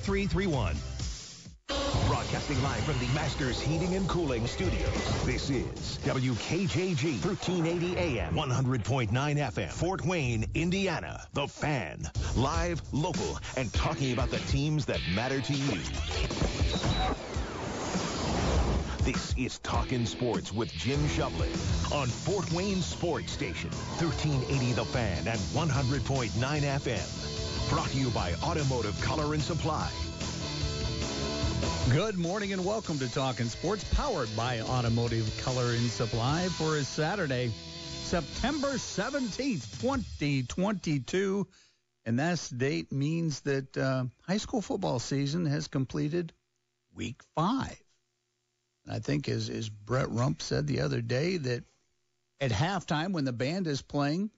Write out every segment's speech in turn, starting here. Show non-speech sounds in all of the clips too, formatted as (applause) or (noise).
4331. Broadcasting live from the Masters Heating and Cooling Studios. This is WKJG 1380 AM 100.9 FM Fort Wayne, Indiana. The Fan. Live, local, and talking about the teams that matter to you. This is Talkin' Sports with Jim Shovlin on Fort Wayne Sports Station, 1380 The Fan and 100.9 FM. Brought to you by Automotive Color and Supply. Good morning and welcome to Talking Sports, powered by Automotive Color and Supply for a Saturday, September 17th, 2022. And that date means that uh, high school football season has completed week five. And I think, as, as Brett Rump said the other day, that at halftime when the band is playing,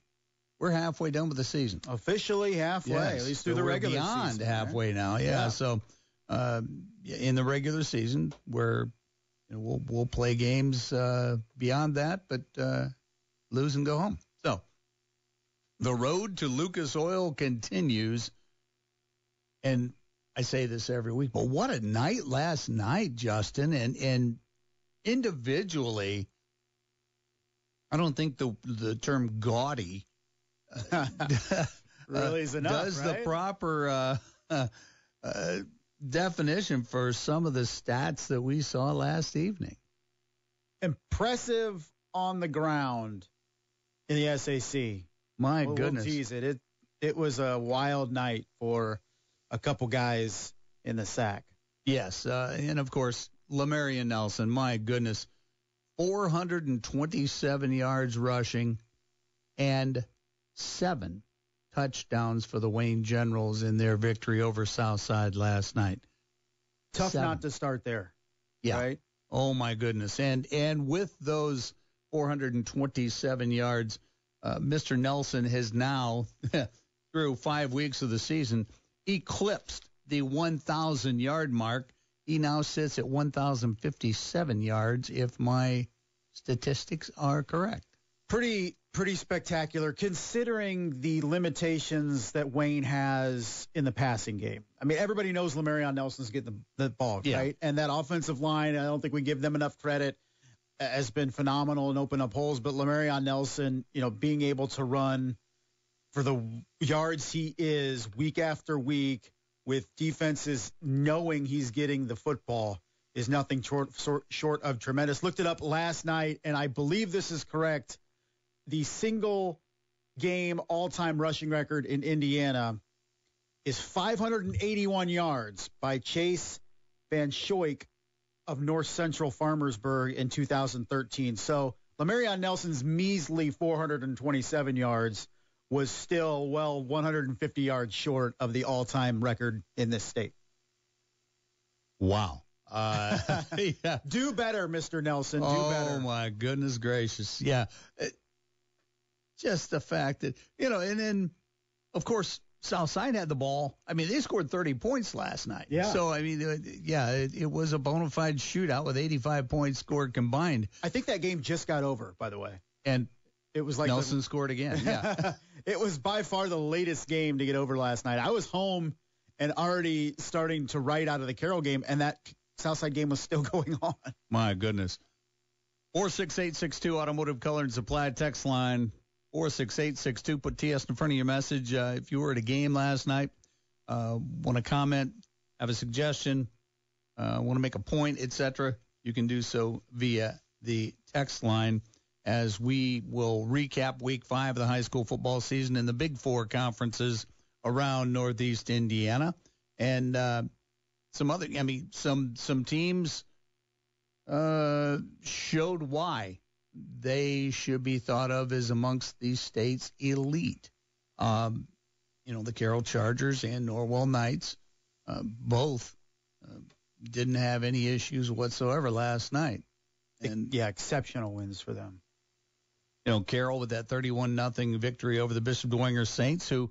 we're halfway done with the season. Officially halfway, Yes, at least through so the we're regular beyond season. halfway right? now. Yeah. Yeah. So uh, in the regular season, where you know, we'll we'll play games uh, beyond that, but uh, lose and go home. So the road to Lucas Oil continues, and I say this every week, but what a night last night, Justin, and and individually. I don't think the the term gaudy (laughs) Really is enough, does the proper uh, (laughs) uh, definition for some of the stats that we saw last evening. Impressive on the ground in the SAC. My We'll- goodness. We'll tease it. It it was a wild night for a couple guys in the SAC. Yes, uh, and of course, Lamarion Nelson. My goodness, 427 yards rushing and seven touchdowns for the Wayne Generals in their victory over Southside last night. Tough Seven. not to start there. Yeah. Right? Oh my goodness! And and with those 427 yards, uh, Mr. Nelson has now, (laughs) through five weeks of the season, eclipsed the 1,000 yard mark. He now sits at 1,057 yards, if my statistics are correct. Pretty pretty spectacular considering the limitations that Wayne has in the passing game. I mean, everybody knows Lamarion Nelson's getting the, the ball, Yeah. right? And that offensive line, I don't think we give them enough credit, has been phenomenal and open up holes. But Lamarion Nelson, you know, being able to run for the yards he is week after week with defenses knowing he's getting the football is nothing short, short of tremendous. Looked it up last night, and I believe this is correct. The single game all time rushing record in Indiana is 581 yards by Chase Van Schoik of North Central Farmersburg in 2013. So Lamarion Nelson's measly 427 yards was still, well, 150 yards short of the all time record in this state. Wow. Uh, (laughs) yeah. Do better, Mr. Nelson. Do oh better. Oh my goodness gracious! Yeah, It- just the fact that you know, and then of course Southside had the ball. I mean, they scored 30 points last night. Yeah. So I mean, yeah, it, it was a bona fide shootout with 85 points scored combined, I think that game just got over, by the way. and It was like the- Nelson scored again. Yeah. (laughs) it was by far the latest game to get over last night. I was home and already starting to write out of the Carroll game, and that Southside game was still (laughs) going on. My goodness. 46862 Automotive Color and Supply text line 46862. Put TS in front of your message. Uh, if you were at a game last night, uh, want to comment, have a suggestion, uh, want to make a point, etc., you can do so via the text line as we will recap week five of the high school football season in the Big Four conferences around Northeast Indiana. And uh, some other, I mean, some some teams uh, showed why they should be thought of as amongst the state's elite. Um, you know, the Carroll Chargers and Norwell Knights, uh, both uh, didn't have any issues whatsoever last night. And yeah, exceptional wins for them. you know, Carroll with that 31 nothing victory over the Bishop Dwenger Saints, who,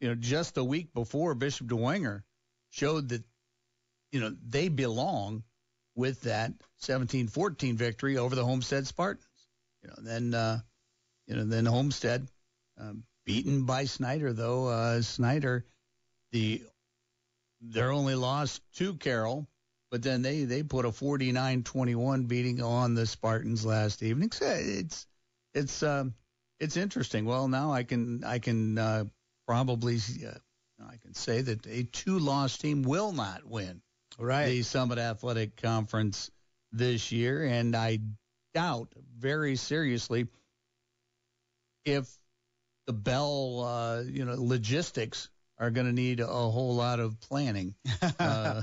you know, just a week before Bishop Dwenger showed that, you know, they belong with that 17-14 victory over the Homestead Spartans. You know, then, uh, you know, then Homestead um, beaten by Snider, though uh, Snider, the they're only lost to Carroll, but then they they put a 49-21 beating on the Spartans last evening. So it's it's um, it's interesting. Well, now I can I can uh, probably uh, I can say that a two-loss team will not win right. the Summit Athletic Conference this year, and I doubt very seriously if the Bell, uh, you know, logistics are going to need a whole lot of planning (laughs) uh,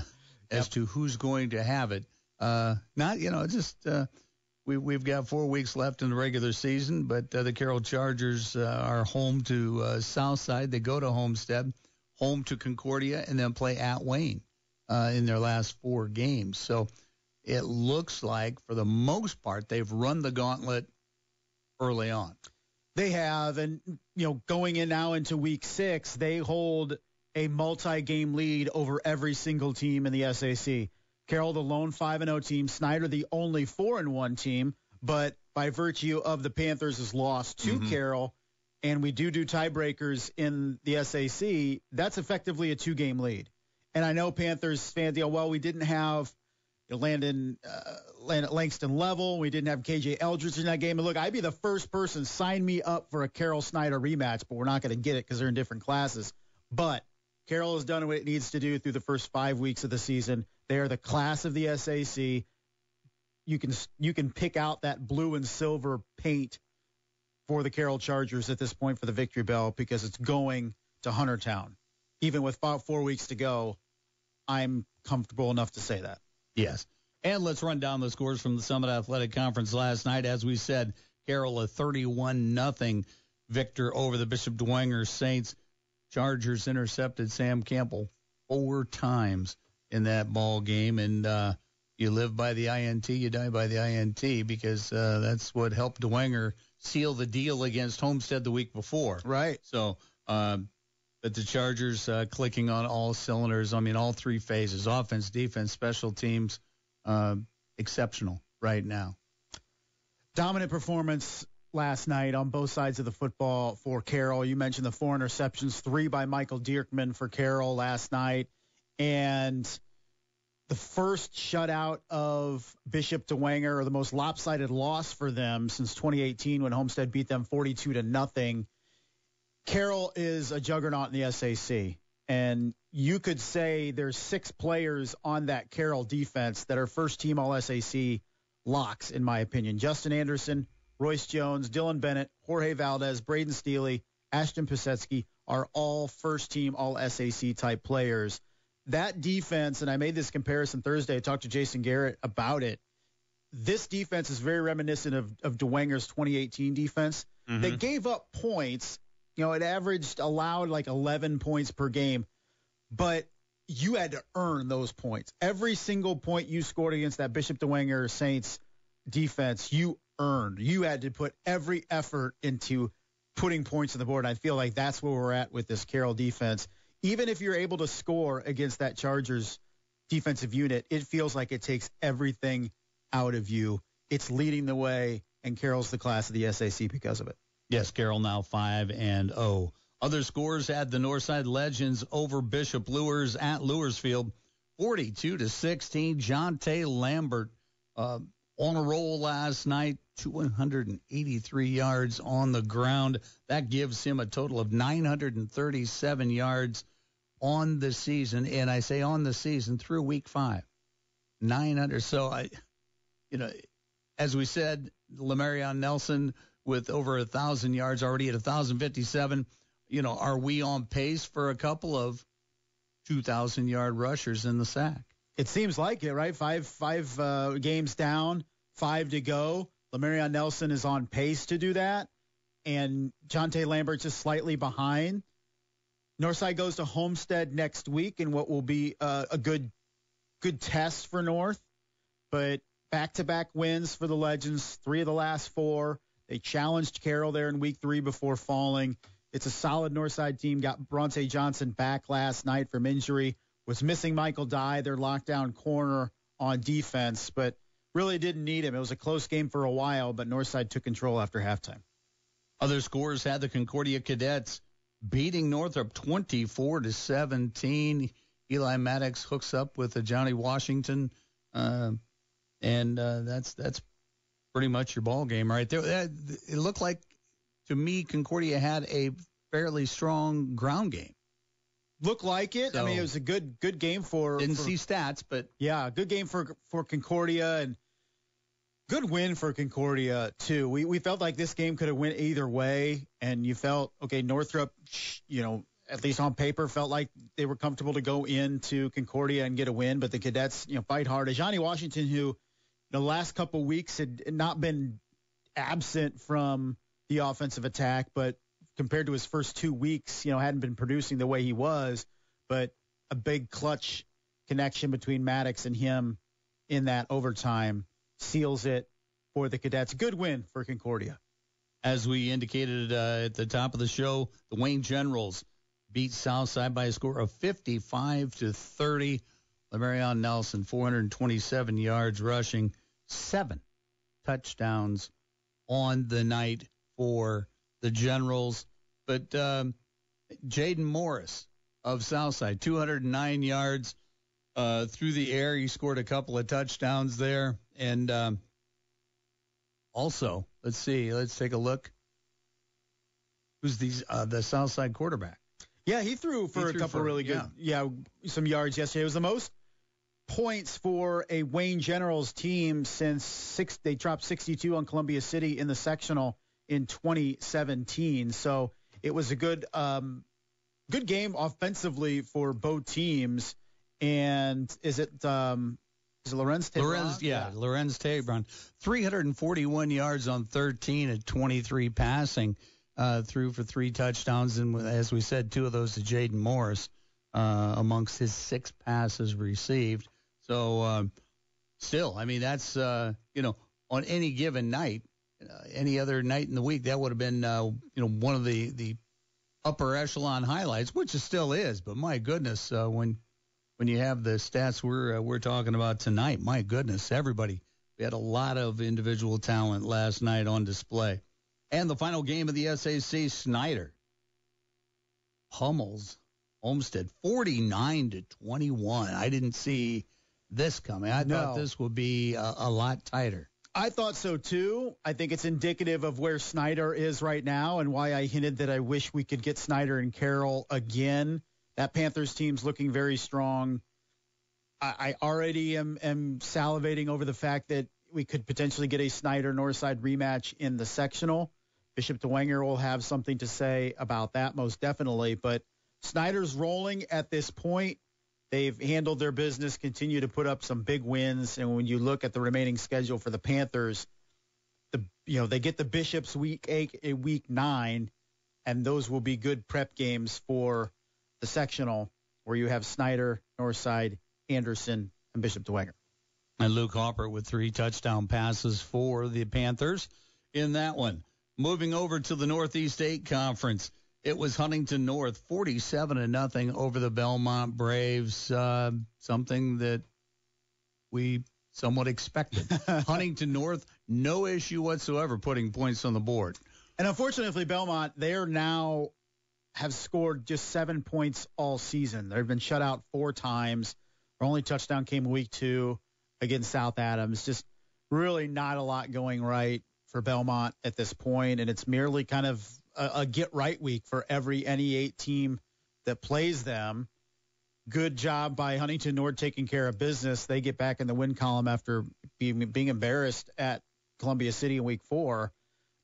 as to who's going to have it. Uh, not, you know, just uh, we we've got four weeks left in the regular season, but uh, the Carroll Chargers uh, are home to uh, Southside. They go to Homestead, home to Concordia, and then play at Wayne uh, in their last four games. So it looks like, for the most part, they've run the gauntlet early on. They have, and you know, going in now into week six, they hold a multi-game lead over every single team in the SAC. Carroll, the lone five and zero team. Snider, the only four and one team, but by virtue of the Panthers' loss to mm-hmm. Carroll, and we do do tiebreakers in the SAC, that's effectively a two-game lead. And I know Panthers fans, you know, well, we didn't have Landon, uh, Langston Level. We didn't have KJ Eldridge in that game. And look, I'd be the first person sign me up for a Carroll Snider rematch, but we're not going to get it because they're in different classes. But Carroll has done what it needs to do through the first five weeks of the season. They are the class of the SAC. You can you can pick out that blue and silver paint for the Carroll Chargers at this point for the victory bell because it's going to Huntertown. Even with about four weeks to go, I'm comfortable enough to say that. Yes. And let's run down the scores from the Summit Athletic Conference last night. As we said, Carroll a 31 nothing victor over the Bishop Dwenger Saints. Chargers intercepted Sam Campbell four times in that ball game, and uh, you live by the INT, you die by the INT because uh, that's what helped Dwenger seal the deal against Homestead the week before. Right. So um, but the Chargers uh, clicking on all cylinders. I mean, all three phases offense, defense, special teams uh, exceptional right now. Dominant performance last night on both sides of the football for Carroll. You mentioned the four interceptions, three by Michael Dierkman for Carroll last night. And the first shutout of Bishop Dwenger, or the most lopsided loss for them since 2018 when Homestead beat them 42 to nothing. Carroll is a juggernaut in the SAC. And you could say there's six players on that Carroll defense that are first team All SAC locks, in my opinion. Justin Anderson, Royce Jones, Dylan Bennett, Jorge Valdez, Braden Steely, Ashton Pisetsky are all first team All SAC type players. That defense, and I made this comparison Thursday, I talked to Jason Garrett about it. This defense is very reminiscent of, of Dwenger's 2018 defense. Mm-hmm. They gave up points you know, it averaged allowed like 11 points per game, but you had to earn those points. Every single point you scored against that Bishop Dwenger Saints defense, you earned. You had to put every effort into putting points on the board. And I feel like that's where we're at with this Carroll defense. Even if you're able to score against that Chargers defensive unit, it feels like it takes everything out of you. It's leading the way, and Carroll's the class of the SAC because of it. Yes, Carroll now 5 and 0. Other scores had the Northside Legends over Bishop Luers at Luersfield, 42 to 16. Jonte Lambert uh, on a roll last night, 283 yards on the ground. That gives him a total of 937 yards on the season, and I say on the season through week five. 900. So I, you know, as we said, Lamarion Nelson with over a thousand yards already at 1,057. You know, are we on pace for a couple of 2,000 yard rushers in the SAC? It seems like it, right? Five five uh, games down, five to go. Lamarion Nelson is on pace to do that, and Jonte Lambert just slightly behind. Northside goes to Homestead next week in what will be uh, a good good test for North, but back to back wins for the Legends, three of the last four. They challenged Carroll there in week three before falling. It's a solid Northside team. Got Bronte Johnson back last night from injury. Was missing Michael Dye, their lockdown corner on defense, but really didn't need him. It was a close game for a while, but Northside took control after halftime. Other scores had the Concordia Cadets beating Northrop 24 to 17. Eli Maddox hooks up with Johnny Washington, uh, and uh, that's that's pretty much your ball game right there. It looked like to me Concordia had a fairly strong ground game. Looked like it. So, I mean, it was a good good game for. Didn't for, see stats, but yeah, good game for for Concordia and good win for Concordia too. We we felt like this game could have went either way, and you felt okay. Northrop, you know, at least on paper, felt like they were comfortable to go into Concordia and get a win, but the cadets, you know, fight hard. Johnny Washington, who the last couple weeks had not been absent from the offensive attack, but compared to his first two weeks, you know, hadn't been producing the way he was, but a big clutch connection between Maddox and him in that overtime seals it for the Cadets. Good win for Concordia. As we indicated uh, at the top of the show, the Wayne Generals beat Southside by a score of 55 to 30. Lamarion Nelson, 427 yards rushing, seven touchdowns on the night for the Generals. But um, Jaden Morris of Southside, 209 yards uh, through the air. He scored a couple of touchdowns there. And um, also, let's see, let's take a look. Who's these uh, the Southside quarterback? Yeah, he threw for he threw a couple for, really good, yeah. yeah, some yards yesterday. It was the most points for a Wayne Generals team since six. They dropped 62 on Columbia City in the sectional in 2017. So it was a good um, good game offensively for both teams. And is it um, is it Lorenz Tabron? Lorenz, yeah, yeah, Lorenz Tabron. 341 yards on 13 at 23 passing, uh, threw for three touchdowns, and as we said, two of those to Jaden Morris uh, amongst his six passes received. So, uh, still, I mean, that's uh, you know, on any given night, uh, any other night in the week, that would have been uh, you know one of the the upper echelon highlights, which it still is. But my goodness, uh, when when you have the stats we're uh, we're talking about tonight, my goodness, everybody, we had a lot of individual talent last night on display. And the final game of the SAC, Snider pummels Homestead 49 to 21. I didn't see this coming. I no. thought this would be a, a lot tighter. I thought so too. I think it's indicative of where Snider is right now and why I hinted that I wish we could get Snider and Carroll again. That Panthers team's looking very strong. I, I already am, am salivating over the fact that we could potentially get a Snider Northside rematch in the sectional. Bishop Dwenger will have something to say about that most definitely. But Snider's rolling at this point. They've handled their business, continue to put up some big wins, and when you look at the remaining schedule for the Panthers, the you know they get the Bishops week eight, eh, week nine, and those will be good prep games for the sectional where you have Snider, Northside, Anderson, and Bishop Dwenger. And Luke Hopper with three touchdown passes for the Panthers in that one. Moving over to the Northeast Eight Conference. It was Huntington North, 47 to nothing over the Belmont Braves. Uh, something that we somewhat expected. (laughs) Huntington North, no issue whatsoever putting points on the board. And unfortunately, Belmont, they are now have scored just seven points all season. They've been shut out four times. Their only touchdown came week two against South Adams. Just really not a lot going right for Belmont at this point, and it's merely kind of a, a get right week for every NE8 team that plays them. Good job by Huntington North taking care of business. They get back in the win column after being, being embarrassed at Columbia City in week four.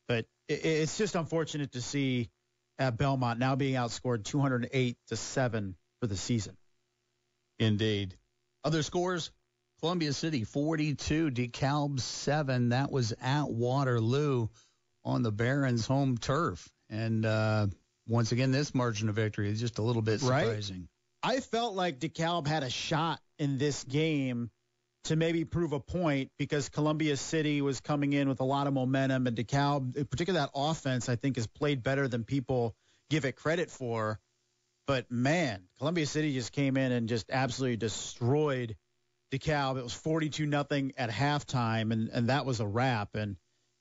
But it, it's just unfortunate to see at Belmont now being outscored 208 to 7 for the season. Indeed. Other scores Columbia City 42, DeKalb 7. That was at Waterloo on the Barons' home turf. And uh, once again, this margin of victory is just a little bit surprising. Right? I felt like DeKalb had a shot in this game to maybe prove a point because Columbia City was coming in with a lot of momentum, and DeKalb, particularly that offense, I think has played better than people give it credit for. But man, Columbia City just came in and just absolutely destroyed DeKalb. It was 42 nothing at halftime, and and that was a wrap. And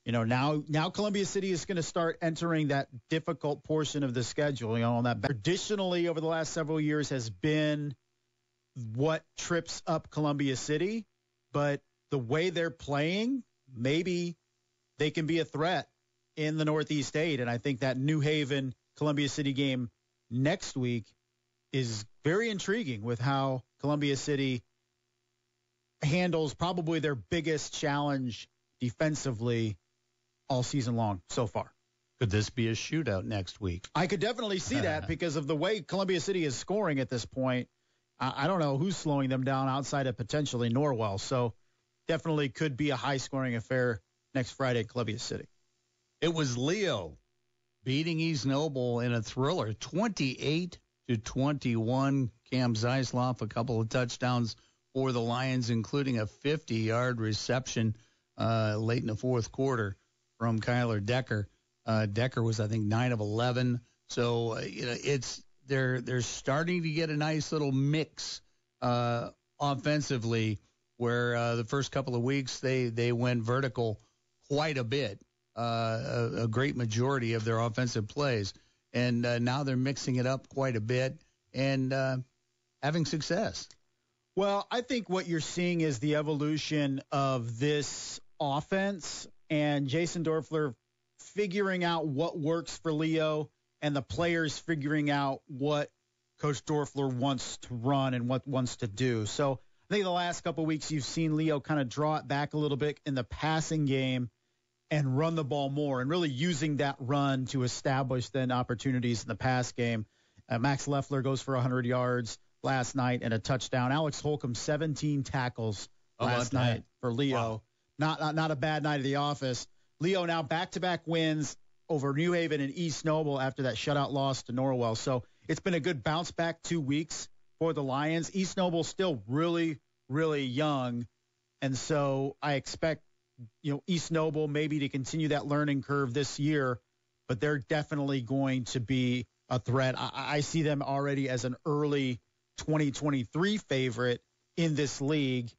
you know, now now Columbia City is going to start entering that difficult portion of the schedule. You know, that traditionally over the last several years has been what trips up Columbia City, but the way they're playing, maybe they can be a threat in the Northeast Eight. And I think that New Haven Columbia City game next week is very intriguing with how Columbia City handles probably their biggest challenge defensively all season long so far. Could this be a shootout next week? I could definitely see that (laughs) because of the way Columbia City is scoring at this point. I, I don't know who's slowing them down outside of potentially Norwell. So definitely could be a high scoring affair next Friday at Columbia City. It was Leo beating East Noble in a thriller, 28 to 21. Cam Zeisloff, a couple of touchdowns for the Lions, including a 50-yard reception uh, late in the fourth quarter from Kyler Decker. Uh, Decker was, I think, nine of 11. So uh, you know, it's they're they're starting to get a nice little mix uh, offensively, where uh, the first couple of weeks they they went vertical quite a bit, uh, a, a, great majority of their offensive plays, and uh, now they're mixing it up quite a bit and having success. Well, I think what you're seeing is the evolution of this offense and Jason Dorfler figuring out what works for Leo and the players figuring out what Coach Dorfler wants to run and what wants to do. So I think the last couple weeks you've seen Leo kind of draw it back a little bit in the passing game and run the ball more and really using that run to establish then opportunities in the pass game. Uh, Max Leffler goes for 100 yards last night and a touchdown. Alex Holcomb 17 tackles last night for Leo. Wow. Not, not not a bad night at the office. Leo now back-to-back wins over New Haven and East Noble after that shutout loss to Norwell. So it's been a good bounce back two weeks for the Lions. East Noble still really, really young. And so I expect, you know, East Noble maybe to continue that learning curve this year, but they're definitely going to be a threat. I, I see them already as an early 2023 favorite in this league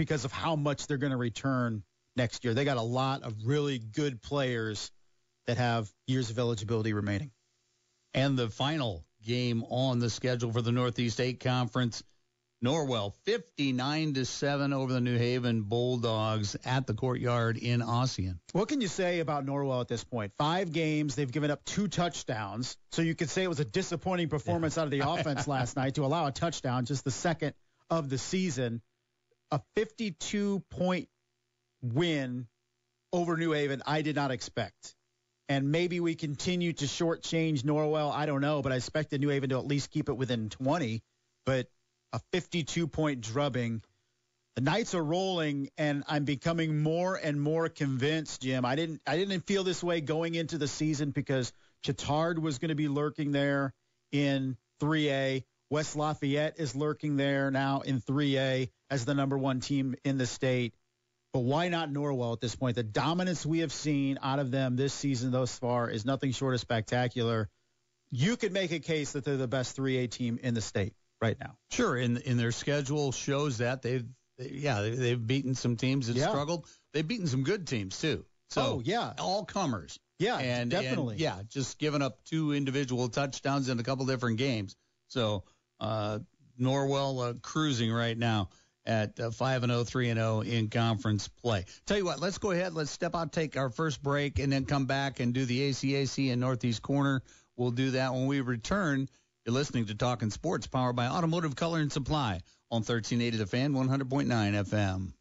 because of how much they're going to return next year. They got a lot of really good players that have years of eligibility remaining. And the final game on the schedule for the Northeast 8 Conference. Norwell 59 to 7 over the New Haven Bulldogs at the courtyard in Ossian. What can you say about Norwell at this point? Five games, they've given up two touchdowns. So you could say it was a disappointing performance yeah. out of the offense last night to allow a touchdown, just the second of the season. A 52 point win over New Haven, I did not expect and maybe we continue to shortchange Norwell. I don't know, but I expected New Haven to at least keep it within 20. But a 52 point drubbing. The Knights are rolling, and I'm becoming more and more convinced, Jim. I didn't I didn't feel this way going into the season because Chatard was going to be lurking there in 3A. West Lafayette is lurking there now in 3A as the number one team in the state. But why not Norwell at this point? The dominance we have seen out of them this season thus far is nothing short of spectacular. You could make a case that they're the best 3A team in the state right now. Sure, in in their schedule shows that they've yeah they've beaten some teams that yeah. struggled. They've beaten some good teams too. So oh, yeah, all comers. Yeah, and definitely. And, yeah, just giving up two individual touchdowns in a couple different games. So Norwell uh, cruising right now at uh, 5 and 0, 3 and 0 in conference play. Tell you what, let's go ahead. Let's step out, take our first break, and then come back and do the ACAC in Northeast Corner. We'll do that when we return. You're listening to Talking Sports, powered by Automotive Color and Supply on 1380 The Fan, 100.9 FM.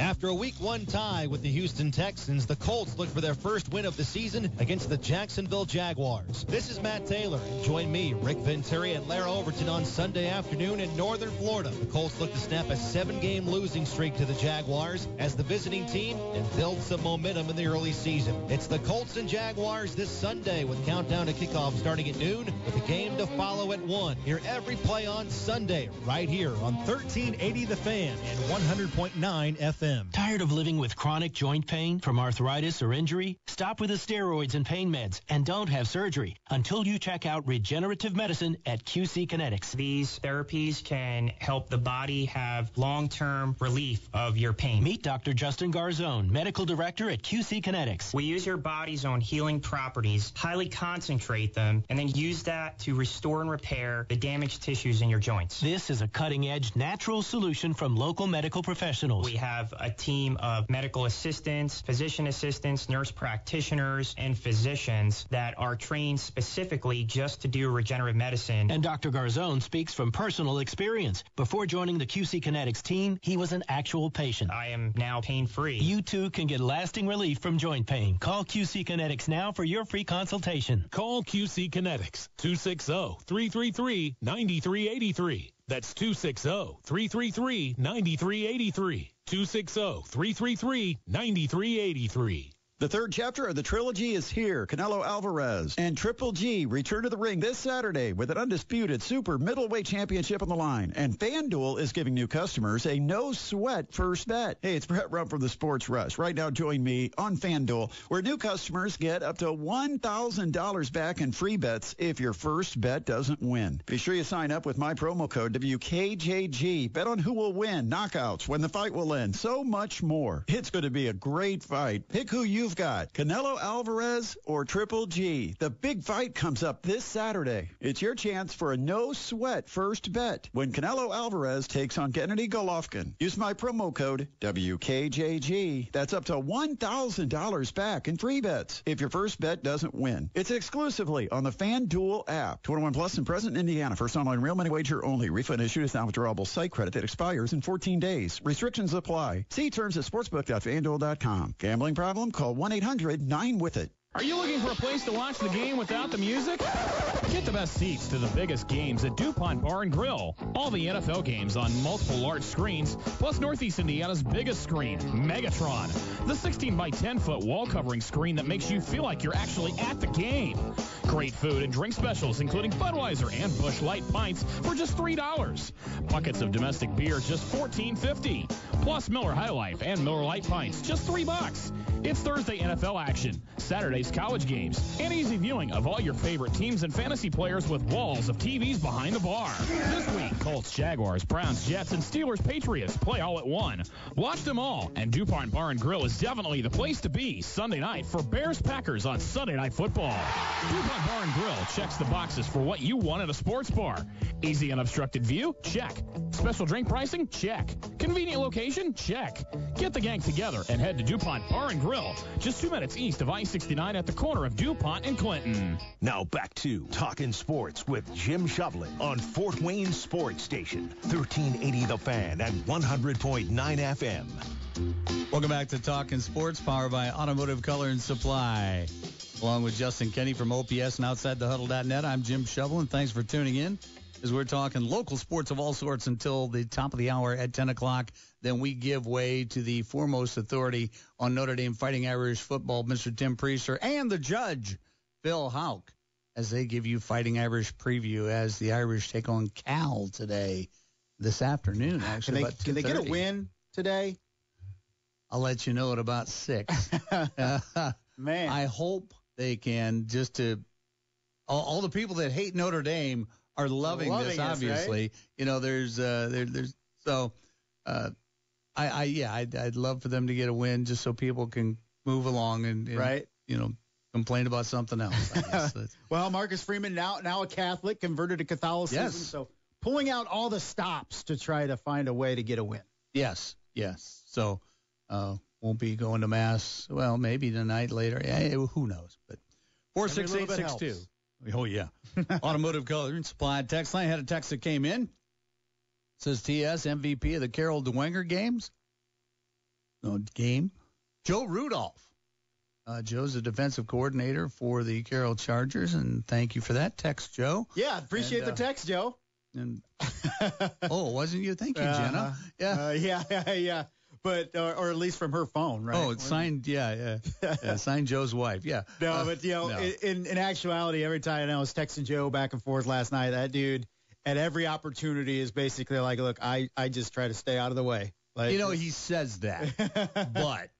After a week one tie with the Houston Texans, the Colts look for their first win of the season against the Jacksonville Jaguars. This is Matt Taylor. Join me, Rick Venturi, and Larra Overton on Sunday afternoon in Northern Florida. The Colts look to snap a seven-game losing streak to the Jaguars as the visiting team and build some momentum in the early season. It's the Colts and Jaguars this Sunday with countdown to kickoff starting at noon with a game to follow at 1. Hear every play on Sunday right here on 1380 The Fan and 100.9 FM. FM. Tired of living with chronic joint pain from arthritis or injury? Stop with the steroids and pain meds and don't have surgery until you check out regenerative medicine at QC Kinetics. These therapies can help the body have long-term relief of your pain. Meet Dr. Justin Garzone, medical director at QC Kinetics. We use your body's own healing properties, highly concentrate them, and then use that to restore and repair the damaged tissues in your joints. This is a cutting-edge natural solution from local medical professionals. We have a team of medical assistants, physician assistants, nurse practitioners, and physicians that are trained specifically just to do regenerative medicine. And Dr. Garzone speaks from personal experience. Before joining the QC Kinetics team, he was an actual patient. I am now pain-free. You too can get lasting relief from joint pain. Call QC Kinetics now for your free consultation. Call QC Kinetics 260-333-9383. That's 260-333-9383. 260-333-9383. The third chapter of the trilogy is here. Canelo Alvarez and Triple G return to the ring this Saturday with an undisputed super middleweight championship on the line. And FanDuel is giving new customers a no sweat first bet. Hey, it's Brett Rump from the Sports Rush. Right now, join me on FanDuel, where new customers get up to $1,000 back in free bets if your first bet doesn't win. Be sure you sign up with my promo code WKJG. Bet on who will win, knockouts, when the fight will end, so much more. It's going to be a great fight. Pick who you've got, Canelo Alvarez or Triple G. The big fight comes up this Saturday. It's your chance for a no-sweat first bet when Canelo Alvarez takes on Gennadiy Golovkin. Use my promo code WKJG. That's up to $1,000 back in free bets if your first bet doesn't win. It's exclusively on the FanDuel app. 21 plus and present in Indiana. First online real money wager only. Refund issued is non-withdrawable site credit that expires in 14 days. Restrictions apply. See terms at sportsbook.fanduel.com. Gambling problem? Call 1-800-9-WITH-IT. Are you looking for a place to watch the game without the music? Get the best seats to the biggest games at DuPont Bar and Grill. All the NFL games on multiple large screens, plus Northeast Indiana's biggest screen, Megatron. The 16 by 10 foot wall covering screen that makes you feel like you're actually at the game. Great food and drink specials, including Budweiser and Busch Light pints for just $3. Buckets of domestic beer, just $14.50. Plus Miller High Life and Miller Lite pints, just 3 bucks. It's Thursday NFL action, Saturday's college games, and easy viewing of all your favorite teams and fantasy players with walls of TVs behind the bar. This week, Colts, Jaguars, Browns, Jets, and Steelers, Patriots play all at one. Watch them all, and DuPont Bar and Grill is definitely the place to be Sunday night for Bears Packers on Sunday Night Football. DuPont Bar and Grill checks the boxes for what you want at a sports bar. Easy unobstructed view? Check. Special drink pricing? Check. Convenient location? Check. Get the gang together and head to DuPont Bar and Grill, just two minutes east of I-69 at the corner of DuPont and Clinton. Hmm. Now back to Talking Sports with Jim Shovlin on Fort Wayne Sports Station, 1380 The Fan and 100.9 FM. Welcome back to Talking Sports, powered by Automotive Color and Supply. Along with Justin Kenny from OPS and OutsideTheHuddle.net, I'm Jim Shovlin. Thanks for tuning in as we're talking local sports of all sorts until the top of the hour at 10 o'clock. Then we give way to the foremost authority on Notre Dame Fighting Irish football, Mr. Tim Prister, and the judge, Phil Houck, as they give you Fighting Irish preview as the Irish take on Cal today, this afternoon, actually. Can they, can they get a win today? I'll let you know at about 6. (laughs) (laughs) Man. I hope they can just to all, all, the people that hate Notre Dame are loving, loving this. us, Obviously, right? you know, there's uh, there, there's so uh, I, I yeah, I'd, I'd love for them to get a win just so people can move along and, and right, you know, complain about something else. (laughs) well, Marcus Freeman now now a Catholic converted to Catholicism, yes. so pulling out all the stops to try to find a way to get a win. Yes, yes. So. Uh, won't be going to mass. Well, maybe tonight, later. Yeah, who knows? But four six eight six two. Oh yeah. (laughs) Automotive Color and Supply text line had a text that came in. It says TS MVP of the Carroll Dwenger games. No game. Joe Rudolph. Uh, Joe's the defensive coordinator for the Carroll Chargers, and thank you for that text, Joe. Yeah, appreciate and, uh, the text, Joe. And (laughs) oh, wasn't you? Thank you, Jenna. Uh-huh. Yeah, uh, yeah, (laughs) yeah, yeah but or, or, at least from her phone, right? Oh, it's signed. Yeah, yeah, (laughs) yeah. signed Joe's wife. Yeah. No, uh, but you know, no. in in actuality, every time I was texting Joe back and forth last night, that dude at every opportunity is basically like, look, I I just try to stay out of the way. Like, You know, he says that, (laughs) but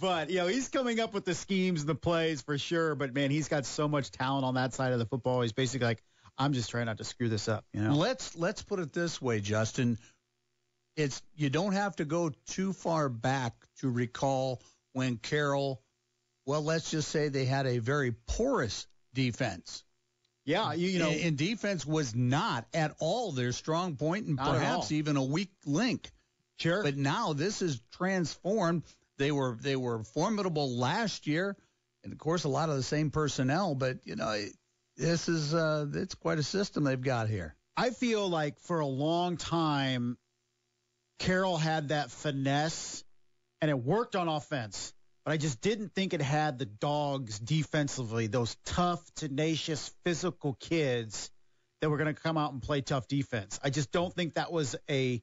but you know he's coming up with the schemes and the plays for sure. But man, he's got so much talent on that side of the football. He's basically like, I'm just trying not to screw this up. You know, let's let's put it this way, Justin. It's you don't have to go too far back to recall when Carroll, well, let's just say they had a very porous defense. yeah, you, you know, and, and defense was not at all their strong point and perhaps even a weak link. sure. But now this is transformed. They were they were formidable last year, and of course a lot of the same personnel. But you know, this is uh, it's quite a system they've got here. I feel like for a long time, Carroll had that finesse, and it worked on offense. But I just didn't think it had the dogs defensively, those tough, tenacious, physical kids that were going to come out and play tough defense. I just don't think that was a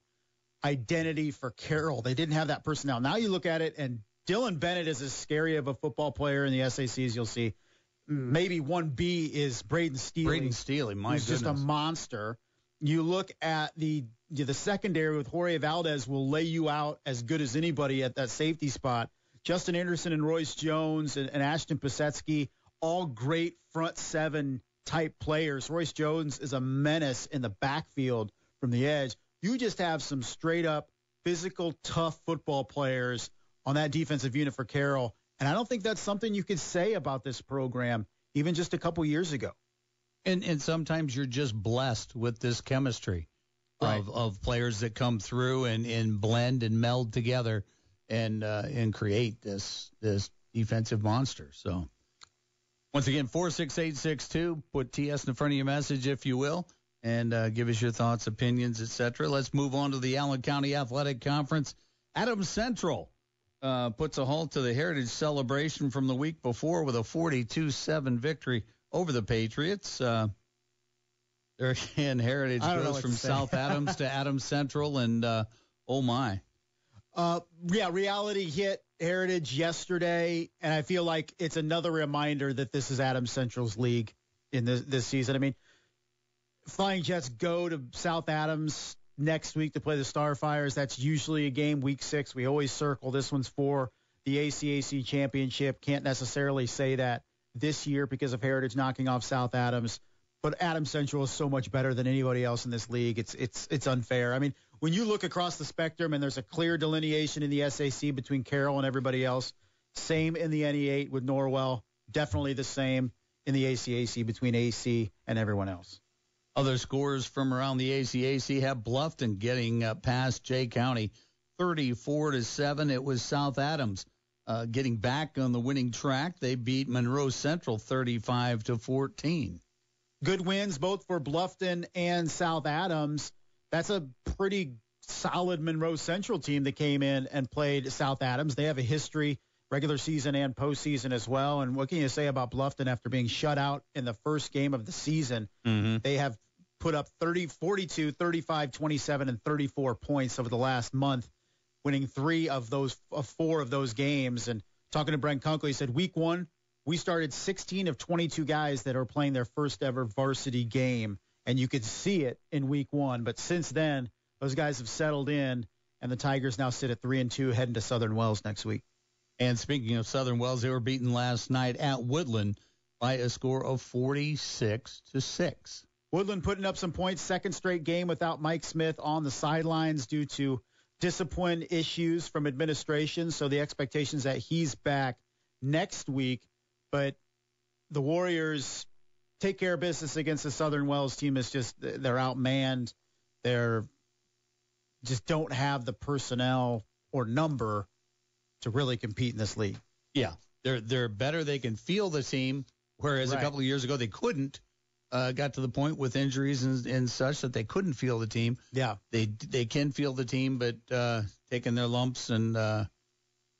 identity for Carroll. They didn't have that personnel. Now you look at it, and Dylan Bennett is as scary of a football player in the SAC as you'll see. Maybe one B is Braden Steele Braden Steely, my who's just a monster. You look at the the secondary with Jorge Valdez will lay you out as good as anybody at that safety spot. Justin Anderson and Royce Jones and, and Ashton Pasetsky, all great front seven type players. Royce Jones is a menace in the backfield from the edge. You just have some straight up physical, tough football players on that defensive unit for Carroll. And I don't think that's something you could say about this program even just a couple years ago. And and sometimes you're just blessed with this chemistry Right. of, of players that come through and, and blend and meld together and uh, and create this this defensive monster. So once again, four six eight six two. Put TS in front of your message if you will, and uh, give us your thoughts, opinions, etc. Let's move on to the Allen County Athletic Conference. Adams Central uh, puts a halt to the Heritage celebration from the week before with a 42-7 victory over the Patriots. Uh, again, Heritage I don't know goes from. South Adams to Adams Central, and uh, oh my, Uh, yeah, reality hit Heritage yesterday, and I feel like it's another reminder that this is Adams Central's league in this this season. I mean, Flying Jets go to South Adams next week to play the Starfires. That's usually a game week six. We always circle this one's for the ACAC championship. Can't necessarily say that this year because of Heritage knocking off South Adams. But Adams Central is so much better than anybody else in this league. It's it's it's unfair. I mean, when you look across the spectrum and there's a clear delineation in the SAC between Carroll and everybody else, same in the NE8 with Norwell, definitely the same in the ACAC between AC and everyone else. Other scores from around the ACAC have Bluffton getting uh, past Jay County 34 to 7. It was South Adams uh, getting back on the winning track. They beat Monroe Central 35 to 14. Good wins both for Bluffton and South Adams. That's a pretty solid Monroe Central team that came in and played South Adams. They have a history, regular season and postseason as well. And what can you say about Bluffton after being shut out in the first game of the season? Mm-hmm. They have put up 30, 42, 35, 27, and 34 points over the last month, winning three of those, of four of those games. And talking to Brent Kunkel, he said, week one, we started 16 of 22 guys that are playing their first ever varsity game. And you could see it in week one. But since then, those guys have settled in, and the Tigers now sit at three and two, heading to Southern Wells next week. And speaking of Southern Wells, they were beaten last night at Woodlan by a score of 46 to 6. Woodlan putting up some points, second straight game without Mike Smith on the sidelines due to discipline issues from administration. So the expectations that he's back next week. But the Warriors take care of business against the Southern Wells team. It's just they're outmanned. They're just don't have the personnel or number to really compete in this league. Yeah, they're they're better. They can feel the team, whereas Right. a couple of years ago they couldn't. Uh, got to the point with injuries and, and such that they couldn't feel the team. Yeah. They they can feel the team, but uh, taking their lumps and uh,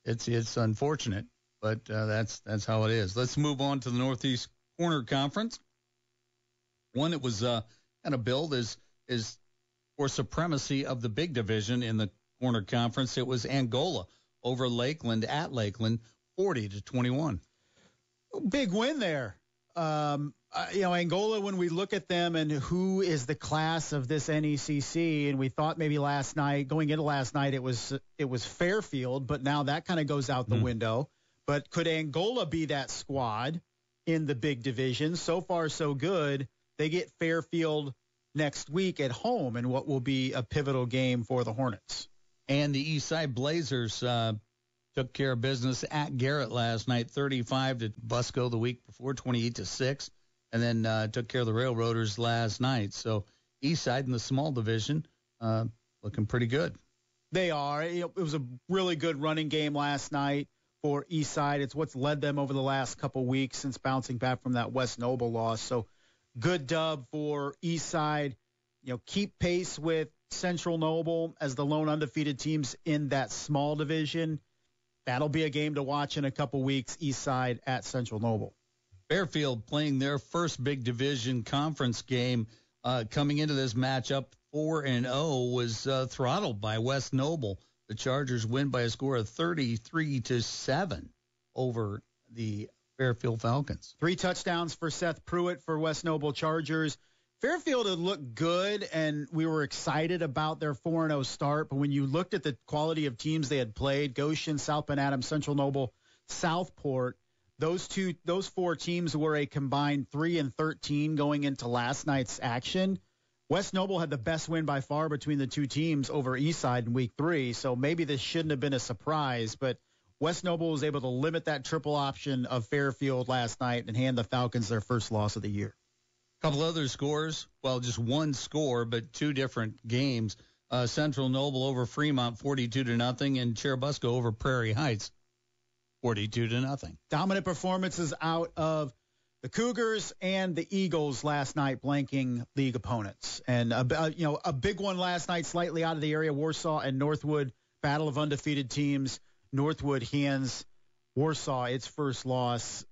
it's it's unfortunate, but uh, that's that's how it is. Let's move on to the Northeast Corner Conference. One that was uh, kind of billed as is for supremacy of the big division in the Corner Conference. It was Angola over Lakeland at Lakeland, forty to twenty one. Big win there. Um, Uh, you know, Angola, when we look at them and who is the class of this NECC, and we thought maybe last night, going into last night, it was it was Fairfield, but now that kind of goes out the Mm. window. But could Angola be that squad in the big division? So far, so good. They get Fairfield next week at home in what will be a pivotal game for the Hornets. And the Eastside Blazers uh, took care of business at Garrett last night, 35 to Busco the week before, 28 to six, and then uh, took care of the Railroaders last night. So East Side in the small division uh, looking pretty good. They are. It was a really good running game last night for East Side. It's what's led them over the last couple weeks since bouncing back from that West Noble loss. So good dub for East Side. You know, keep pace with Central Noble as the lone undefeated teams in that small division. That'll be a game to watch in a couple weeks. East Side at Central Noble. Fairfield playing their first big division conference game uh, coming into this matchup 4 and 0 was uh, throttled by West Noble. The Chargers win by a score of 33 to 7 over the Fairfield Falcons. Three touchdowns for Seth Pruitt for West Noble Chargers. Fairfield had looked good, and we were excited about their 4 0 start. But when you looked at the quality of teams they had played Goshen, South Bend Adams, Central Noble, Southport those two, those four teams were a combined 3 and 13 going into last night's action. West Noble had the best win by far between the two teams over Eastside in week three, so maybe this shouldn't have been a surprise, but West Noble was able to limit that triple option of Fairfield last night and hand the Falcons their first loss of the year. A couple other scores. Well, just one score, but two different games. Uh, Central Noble over Fremont, 42 to nothing, and Churubusco over Prairie Heights, 42 to nothing. Dominant performances out of the Cougars and the Eagles last night, blanking league opponents, and a, you know a big one last night, slightly out of the area. Warsaw and Northwood, battle of undefeated teams. Northwood hands Warsaw its first loss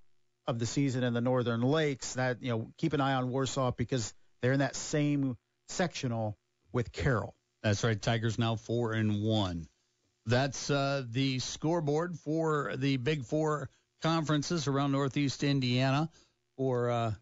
of the season in the Northern Lakes. That you know, keep an eye on Warsaw because they're in that same sectional with Carroll. That's right. Tigers now four and one. That's uh, the scoreboard for the Big Four conferences around Northeast Indiana for uh,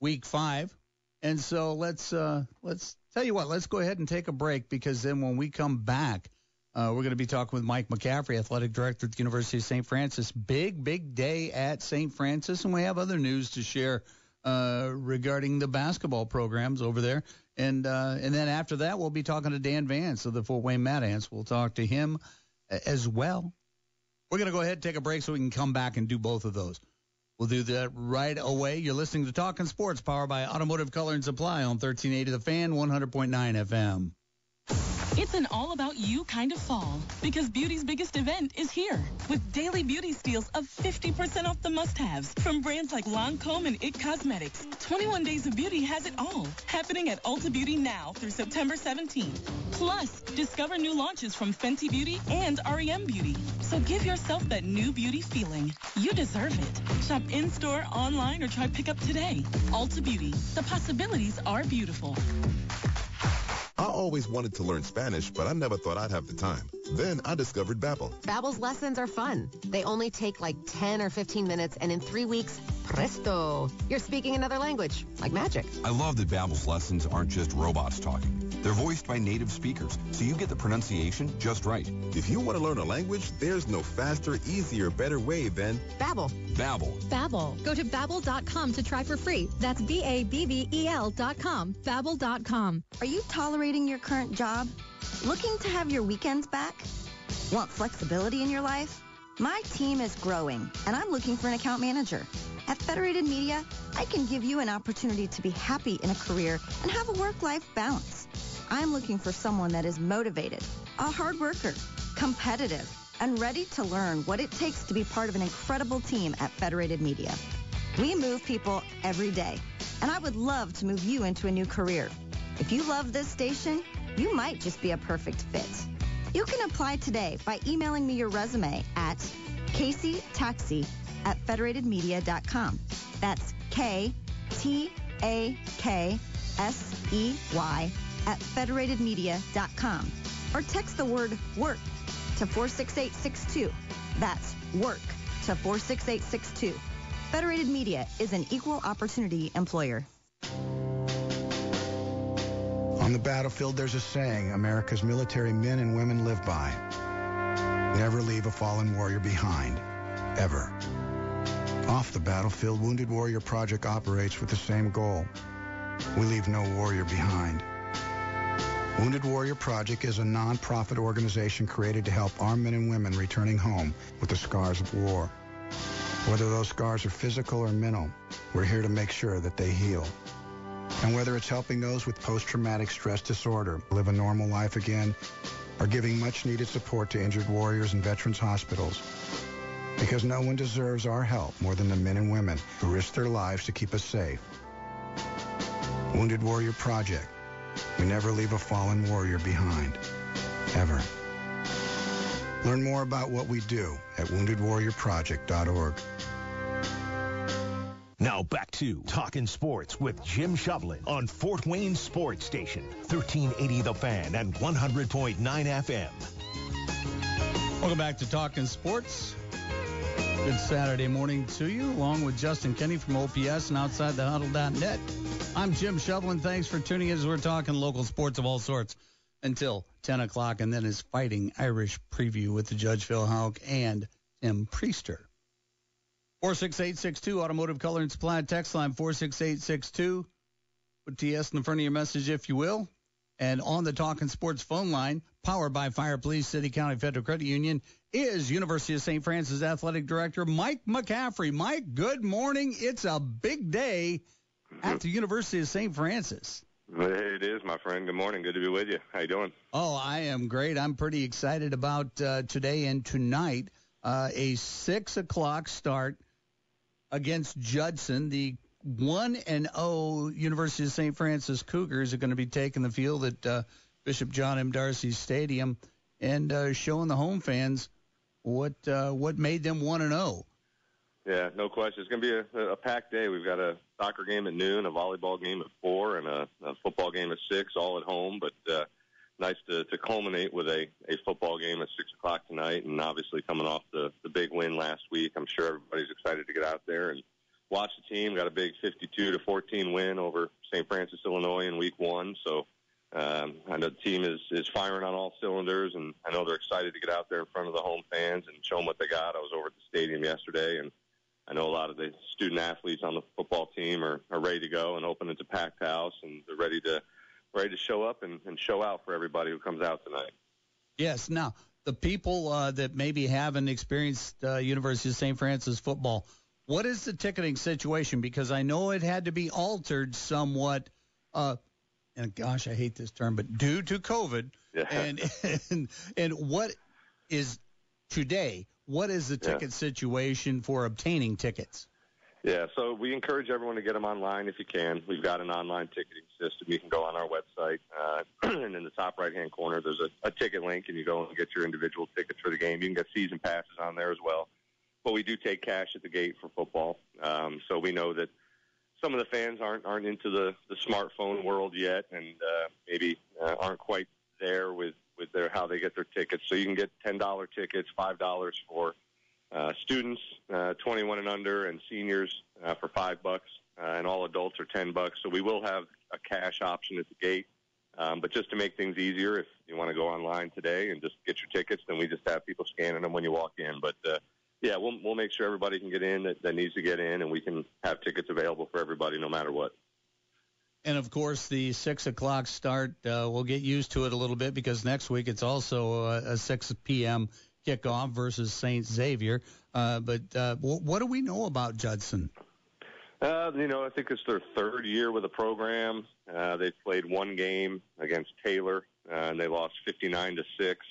Week Five. And so let's uh, let's tell you what. Let's go ahead and take a break because then when we come back, uh, we're going to be talking with Mike McCaffrey, athletic director at the University of St. Francis. Big big day at St. Francis, and we have other news to share uh, regarding the basketball programs over there. And uh, and then after that, we'll be talking to Dan Vance of the Fort Wayne Mad Ants. We'll talk to him as well. We're going to go ahead and take a break so we can come back and do both of those. We'll do that right away. You're listening to Talking Sports, powered by Automotive Color and Supply on 1380 The Fan, 100.9 FM. It's an all about you kind of fall because beauty's biggest event is here with daily beauty steals of 50% off the must haves from brands like Lancome and IT Cosmetics. 21 Days of Beauty has it all happening at Ulta Beauty now through September 17th. Plus, discover new launches from Fenty Beauty and REM Beauty. So give yourself that new beauty feeling. You deserve it. Shop in store, online, or try pickup today. Ulta Beauty. The possibilities are beautiful. I always wanted to learn Spanish, but I never thought I'd have the time. Then I discovered Babbel. Babbel's lessons are fun. They only take like 10 or 15 minutes, and in three weeks, presto, you're speaking another language, like magic. I love that Babbel's lessons aren't just robots talking. They're voiced by native speakers, so you get the pronunciation just right. If you want to learn a language, there's no faster, easier, better way than Babbel. Babbel. Babbel. Go to babbel.com to try for free. That's B-A-B-B-E-L dot com. Babbel.com. Are you tolerating your current job? Looking to have your weekends back? Want flexibility in your life? My team is growing, and I'm looking for an account manager. At Federated Media, I can give you an opportunity to be happy in a career and have a work-life balance. I'm looking for someone that is motivated, a hard worker, competitive, and ready to learn what it takes to be part of an incredible team at Federated Media. We move people every day, and I would love to move you into a new career. If you love this station, you might just be a perfect fit. You can apply today by emailing me your resume at caseytaxi at federatedmedia.com. That's K-T-A-K-S-E-Y at federatedmedia.com. Or text the word work to 46862. That's work to 46862. Federated Media is an equal opportunity employer. On the battlefield, there's a saying America's military men and women live by. Never leave a fallen warrior behind. Ever. Off the battlefield, Wounded Warrior Project operates with the same goal. We leave no warrior behind. Wounded Warrior Project is a non-profit organization created to help armed men and women returning home with the scars of war. Whether those scars are physical or mental, we're here to make sure that they heal. And whether it's helping those with post-traumatic stress disorder live a normal life again, or giving much-needed support to injured warriors in veterans hospitals, because no one deserves our help more than the men and women who risk their lives to keep us safe. Wounded Warrior Project. We never leave a fallen warrior behind. Ever. Learn more about what we do at woundedwarriorproject.org. Now back to Talking Sports with Jim Shovlin on Fort Wayne Sports Station, 1380 The Fan and 100.9 FM. Welcome back to Talking Sports. Good Saturday morning to you, along with Justin Kenny from OPS and outside the huddle.net. I'm Jim Shovlin. Thanks for tuning in as we're talking local sports of all sorts until 10 o'clock, and then his Fighting Irish preview with the Judge Phil Houck and Tim Prister. 46862 Automotive Color and Supply text line 46862. Put TS in the front of your message if you will. And on the Talking Sports phone line, powered by Fire Police City County Federal Credit Union, is University of St. Francis Athletic Director Mike McCaffrey. Mike, good morning. It's a big day at the University of St. Francis. It is, my friend. Good morning. Good to be with you. How you doing? Oh, I am great. I'm pretty excited about uh, today and tonight. Uh, a six o'clock start against Judson. The one and zero University of St. Francis Cougars are going to be taking the field at uh, Bishop John M. D'Arcy Stadium and uh, showing the home fans what uh, what made them one and zero. Yeah, no question. It's going to be a, a packed day. We've got a soccer game at noon, a volleyball game at four, and a, a football game at six, all at home. But uh, nice to, to culminate with a, a football game at six o'clock tonight, and obviously coming off the, the big win last week, I'm sure everybody's excited to get out there and watch the team. Got a big 52 to 14 win over St. Francis, Illinois in week one. So um, I know the team is is firing on all cylinders, and I know they're excited to get out there in front of the home fans and show them what they got. I was over at the stadium yesterday, and I know a lot of the student athletes on the football team are, are ready to go and open. It's a packed house, and they're ready to ready to show up and, and show out for everybody who comes out tonight. Yes. Now, the people uh, that maybe haven't experienced uh, University of St. Francis football, what is the ticketing situation? Because I know it had to be altered somewhat. Uh, and gosh, I hate this term, but due to COVID. Yeah. (laughs) And, and and what is today? What is the ticket Yeah. situation for obtaining tickets? Yeah, so we encourage everyone to get them online if you can. We've got an online ticketing system. You can go on our website, uh, (clears throat) and in the top right-hand corner, there's a, a ticket link, and you go and get your individual tickets for the game. You can get season passes on there as well. But we do take cash at the gate for football, um, so we know that some of the fans aren't aren't into the the smartphone world yet, and uh, maybe uh, aren't quite there with with their how they get their tickets. So you can get ten dollar tickets, five dollars for uh, students, uh, 21 and under, and seniors uh, for five bucks, uh, and all adults are 10 bucks. So we will have a cash option at the gate. Um, but just to make things easier, if you want to go online today and just get your tickets, then we just have people scanning them when you walk in. But uh, yeah, we'll we'll make sure everybody can get in that, that needs to get in, and we can have tickets available for everybody no matter what. And of course, the six o'clock start, uh, we'll get used to it a little bit because next week it's also a, a 6 p.m. kickoff versus St. Xavier. Uh, but uh, w- what do we know about Judson? Uh, you know, I think it's their third year with the program. Uh, they've played one game against Taylor, uh, and they lost 59 to six.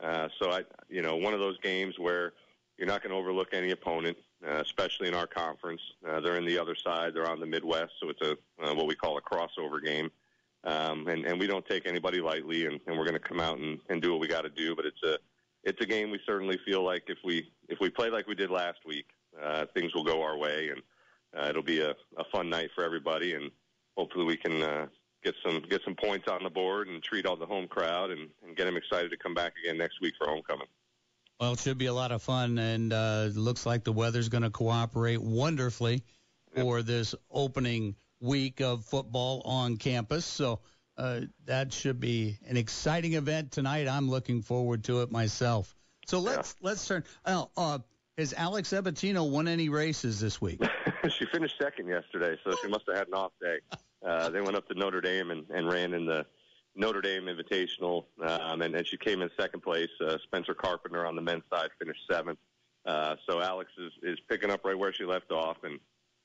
Uh, so I, you know, one of those games where you're not going to overlook any opponent, uh, especially in our conference. Uh, they're in the other side; they're on the Midwest, so it's a uh, what we call a crossover game. Um, and, and we don't take anybody lightly, and, and we're going to come out and, and do what we got to do. But it's a it's a game we certainly feel like if we if we play like we did last week, uh, things will go our way, and uh, it'll be a, a fun night for everybody, and hopefully we can uh, get some get some points on the board and treat all the home crowd and, and get them excited to come back again next week for homecoming. Well, it should be a lot of fun, and uh, looks like the weather's going to cooperate wonderfully for this opening week of football on campus. So uh, that should be an exciting event tonight. I'm looking forward to it myself. So let's let's turn. Oh, uh, has Alex Ebatino won any races this week? (laughs) she finished second yesterday, so she must have had an off day. Uh, they went up to Notre Dame and, and ran in the Notre Dame Invitational, um, and, and she came in second place. Uh, Spencer Carpenter on the men's side finished seventh. Uh, so Alex is, is picking up right where she left off, and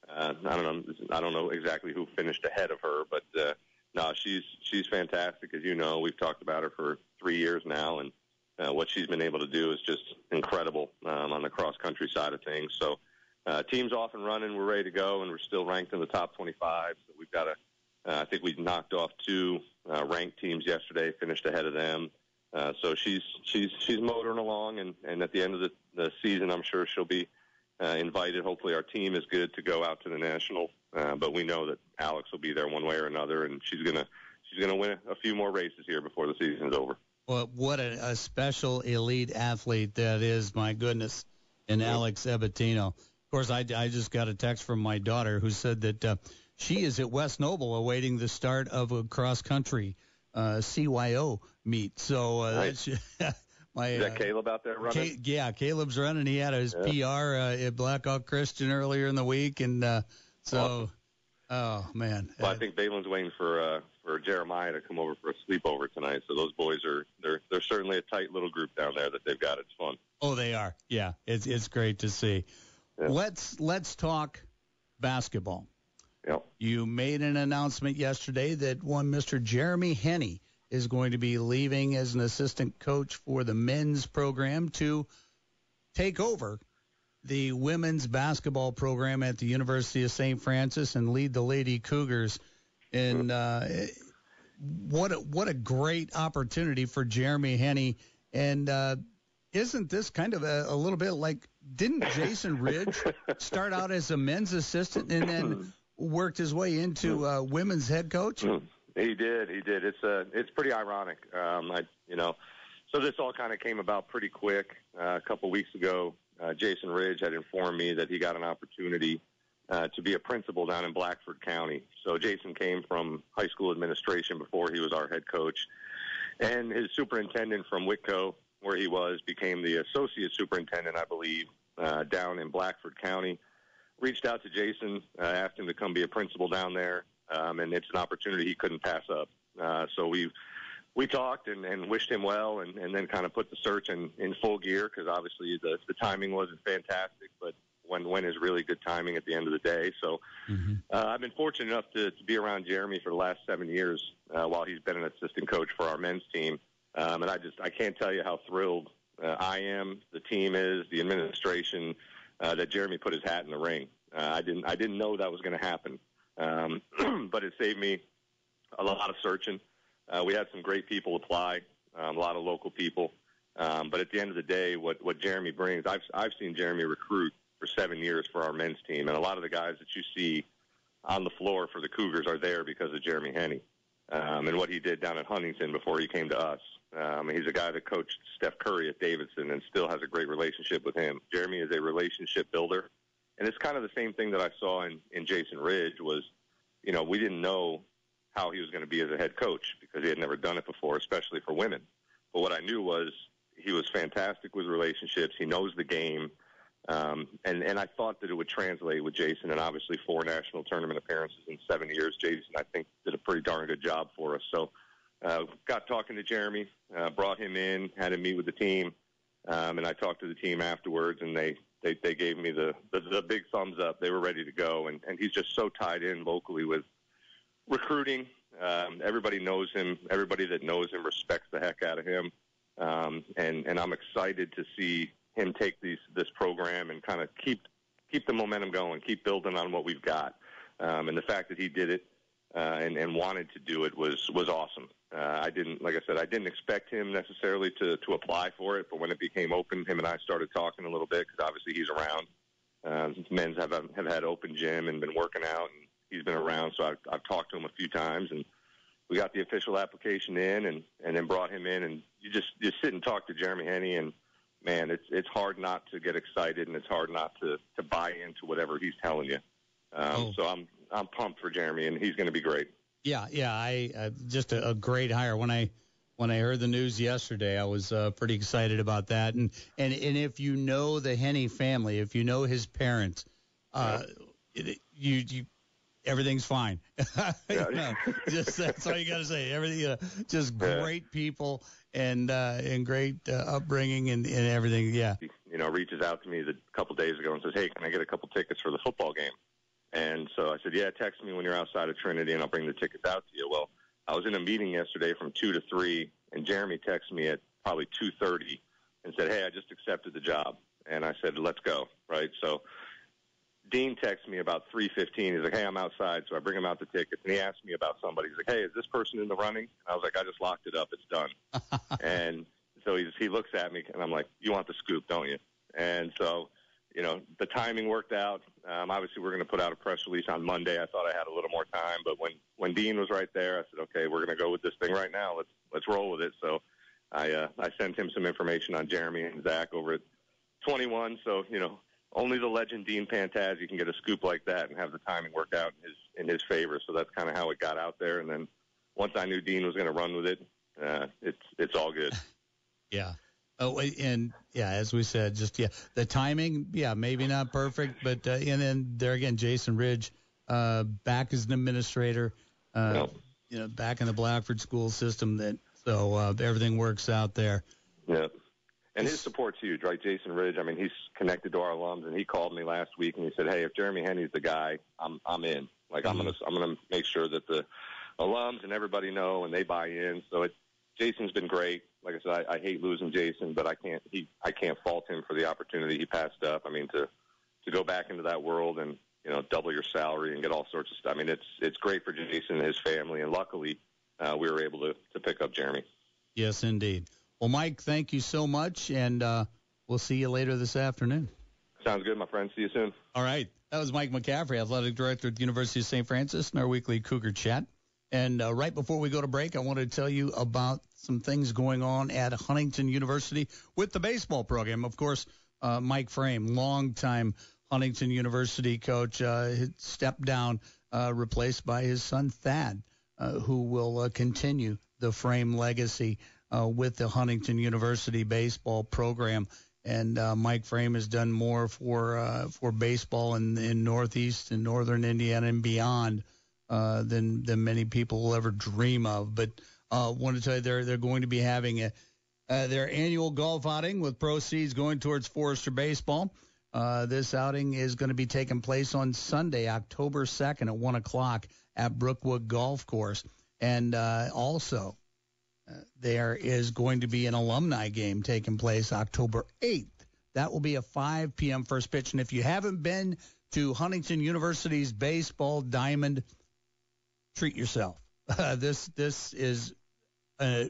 uh, I don't know I don't know exactly who finished ahead of her, but uh, no, she's she's fantastic. As you know, we've talked about her for three years now, and uh, what she's been able to do is just incredible um, on the cross country side of things. So, uh, team's off and running. We're ready to go, and we're still ranked in the top 25. So we've got a. Uh, I think we knocked off two uh, ranked teams yesterday, finished ahead of them. Uh, so she's she's she's motoring along, and and at the end of the, the season, I'm sure she'll be uh, invited. Hopefully, our team is good to go out to the national. Uh, but we know that Alex will be there one way or another, and she's gonna she's gonna win a few more races here before the season's over. Well, what a, a special elite athlete that is! My goodness, and Alex Ebatino. Of course, I, I just got a text from my daughter who said that uh, she is at West Noble awaiting the start of a cross country uh, CYO meet. So uh, Nice. that's (laughs) my Is that uh, Caleb out there running? Yeah, Caleb's running. He had his PR uh, at Blackhawk Christian earlier in the week, and uh, so, oh man, Well, I think Balin's waiting for uh, for Jeremiah to come over for a sleepover tonight. So those boys are they're they're certainly a tight little group down there that they've got. It's fun. oh, they are. Yeah, it's it's great to see. Let's let's talk basketball. Yep. You made an announcement yesterday that one Mr. Jeremy Henney is going to be leaving as an assistant coach for the men's program to take over the women's basketball program at the University of St. Francis and lead the Lady Cougars. And uh, what a, what a great opportunity for Jeremy Henney. And uh, isn't this kind of a, a little bit like didn't Jason Ridge start out as a men's assistant and then worked his way into uh, women's head coach? He did. He did. It's uh, it's pretty ironic. Um, I, you know, so this all kind of came about pretty quick. Uh, a couple weeks ago, uh, Jason Ridge had informed me that he got an opportunity uh, to be a principal down in Blackford County. So Jason came from high school administration before he was our head coach, and his superintendent from Whitko, where he was, became the associate superintendent, I believe, uh, down in Blackford County. Reached out to Jason, uh, asked him to come be a principal down there, um, and it's an opportunity he couldn't pass up. Uh, so we we talked and, and wished him well, and, and then kind of put the search in, in full gear because obviously the the timing wasn't fantastic, but when when is really good timing at the end of the day. So uh, I've been fortunate enough to, to be around Jeremy for the last seven years uh, while he's been an assistant coach for our men's team, um, and I just I can't tell you how thrilled uh, I am, the team is, the administration uh, that Jeremy put his hat in the ring. Uh, I didn't I didn't know that was going to happen, um, (clears throat) but it saved me a lot of searching. Uh, we had some great people apply, um, a lot of local people. Um, but at the end of the day, what, what Jeremy brings, I've, I've seen Jeremy recruit for seven years for our men's team. And a lot of the guys that you see on the floor for the Cougars are there because of Jeremy Henney um, and what he did down at Huntington before he came to us. Um, he's a guy that coached Steph Curry at Davidson and still has a great relationship with him. Jeremy is a relationship builder. And it's kind of the same thing that I saw in, in Jason Ridge was, you know, we didn't know how he was going to be as a head coach because he had never done it before, especially for women. But what I knew was he was fantastic with relationships. He knows the game. Um, and, and I thought that it would translate with Jason and obviously four national tournament appearances in seven years. Jason, I think, did a pretty darn good job for us. So, uh, got talking to Jeremy, uh, brought him in, had him meet with the team. Um, and I talked to the team afterwards and they, they, they gave me the, the, the big thumbs up. They were ready to go. And, and he's just so tied in locally with recruiting. Um, everybody knows him. Everybody that knows him respects the heck out of him. Um, and, and I'm excited to see him take these, this program and kind of keep, keep the momentum going, keep building on what we've got. Um, and the fact that he did it, uh, and, and wanted to do it was, was awesome. Uh, I didn't, like I said, I didn't expect him necessarily to, to apply for it, but when it became open, him and I started talking a little bit because obviously he's around. Uh, men's have, have had open gym and been working out and he's been around. So I've, I've talked to him a few times and we got the official application in and, and then brought him in and you just, just sit and talk to Jeremy Henney and, man, it's it's hard not to get excited and it's hard not to to buy into whatever he's telling you. Um, Oh. So I'm I'm pumped for Jeremy, and he's going to be great. Yeah, yeah, I uh, just a, a great hire. When I when I heard the news yesterday, I was uh, pretty excited about that. And and and if you know the Henney family, if you know his parents, uh, it, you you everything's fine. (laughs) You know, just that's all you got to say. Everything, uh, just great people and uh, and great uh, upbringing and, and everything. Yeah. you know, reaches out to me the, a couple days ago and says, "Hey, can I get a couple tickets for the football game?" And so I said, "Yeah, text me when you're outside of Trinity, and I'll bring the tickets out to you." Well, I was in a meeting yesterday from two to three, and Jeremy texted me at probably two thirty and said, "Hey, I just accepted the job." And I said, "Let's go." Right. So Dean texted me about three fifteen. He's like, "Hey, I'm outside," so I bring him out the tickets, and he asked me about somebody. He's like, "Hey, is this person in the running?" And I was like, "I just locked it up. It's done." (laughs) and so he's, he looks at me, and I'm like, "You want the scoop, don't you?" And so, you know, the timing worked out. Um, obviously, we're going to put out a press release on Monday. I thought I had a little more time, but when when Dean was right there, I said, "Okay, we're going to go with this thing right now. Let's let's roll with it." So I uh, I sent him some information on Jeremy and Zach over at 21. So you know, only the legend Dean Pantazi can get a scoop like that and have the timing work out in his in his favor. So that's kind of how it got out there. And then once I knew Dean was going to run with it, uh, it's it's all good. (laughs) Yeah. Oh, and yeah, as we said, just yeah, the timing, yeah, maybe not perfect, but uh, and then there again, Jason Ridge, uh, back as an administrator, uh, you know, back in the Blackford school system. That so uh, everything works out there. Yeah. And his support's huge, right? Jason Ridge. I mean, he's connected to our alums, and he called me last week and he said, "Hey, if Jeremy Henney's the guy, I'm I'm in. Like I'm gonna I'm gonna make sure that the alums and everybody know and they buy in." So it Jason's been great. Like I said, I, I hate losing Jason, but I can't he I can't fault him for the opportunity he passed up. I mean, to to go back into that world and you know double your salary and get all sorts of stuff. I mean, it's it's great for Jason and his family, and luckily uh, we were able to to pick up Jeremy. Yes, indeed. Well, Mike, thank you so much, and uh, we'll see you later this afternoon. Sounds good, my friend. See you soon. All right. That was Mike McCaffrey, athletic director at the University of St. Francis, in our weekly Cougar Chat. And uh, right before we go to break, I want to tell you about some things going on at Huntington University with the baseball program. Of course, uh, Mike Frame, longtime Huntington University coach, uh, stepped down, uh, replaced by his son Thad, uh, who will uh, continue the Frame legacy uh, with the Huntington University baseball program. And uh, Mike Frame has done more for uh, for baseball in, in Northeast and Northern Indiana and beyond uh, than than many people will ever dream of. But uh, want to tell you, they're they're going to be having a, uh, their annual golf outing with proceeds going towards Forester baseball. Uh, this outing is going to be taking place on Sunday, October 2nd at 1 o'clock at Brookwood Golf Course. And uh, also, there is going to be an alumni game taking place October 8th. That will be a 5 p.m. first pitch. And if you haven't been to Huntington University's baseball diamond, treat yourself. Uh, (laughs) this this is a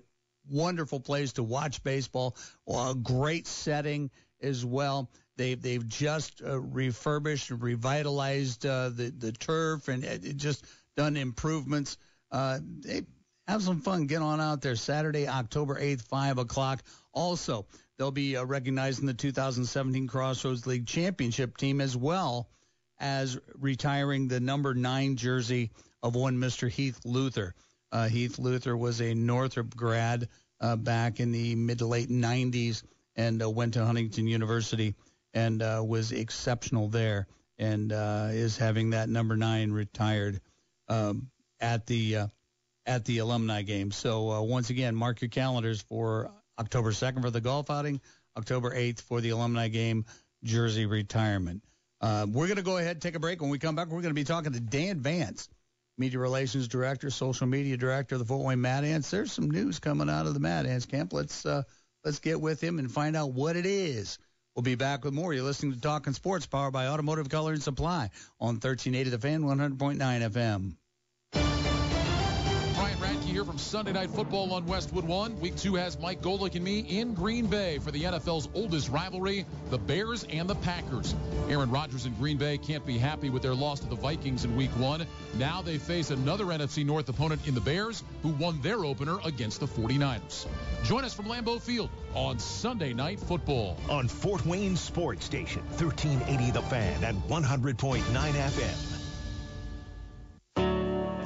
wonderful place to watch baseball. Well, a great setting as well. They've they've just uh, refurbished and revitalized uh, the the turf and it, just done improvements. Uh, they have some fun. Get on out there Saturday, October eighth, five o'clock. Also, they'll be uh, recognizing the 2017 Crossroads League championship team as well as retiring the number nine jersey of one Mr. Heath Luther. Uh, Heath Luther was a Northrop grad uh, back in the mid to late 90s and uh, went to Huntington University and uh, was exceptional there and uh, is having that number nine retired um, at the uh, at the alumni game. So uh, once again, mark your calendars for October 2nd for the golf outing, October 8th for the alumni game, jersey retirement. Uh, we're going to go ahead and take a break. When we come back, we're going to be talking to Dan Vance, Media Relations Director, Social Media Director of the Fort Wayne Mad Ants. There's some news coming out of the Mad Ants camp. Let's uh, let's get with him and find out what it is. We'll be back with more. You're listening to Talking Sports, powered by Automotive Color and Supply on 1380 The Fan, 100.9 FM. Here from Sunday Night Football on Westwood One. Week two has Mike Golick and me in Green Bay for the NFL's oldest rivalry, the Bears and the Packers. Aaron Rodgers and Green Bay can't be happy with their loss to the Vikings in Week one. Now they face another NFC North opponent in the Bears, who won their opener against the 49ers. Join us from Lambeau Field on Sunday Night Football. On Fort Wayne Sports Station, 1380 The Fan and 100.9 FM.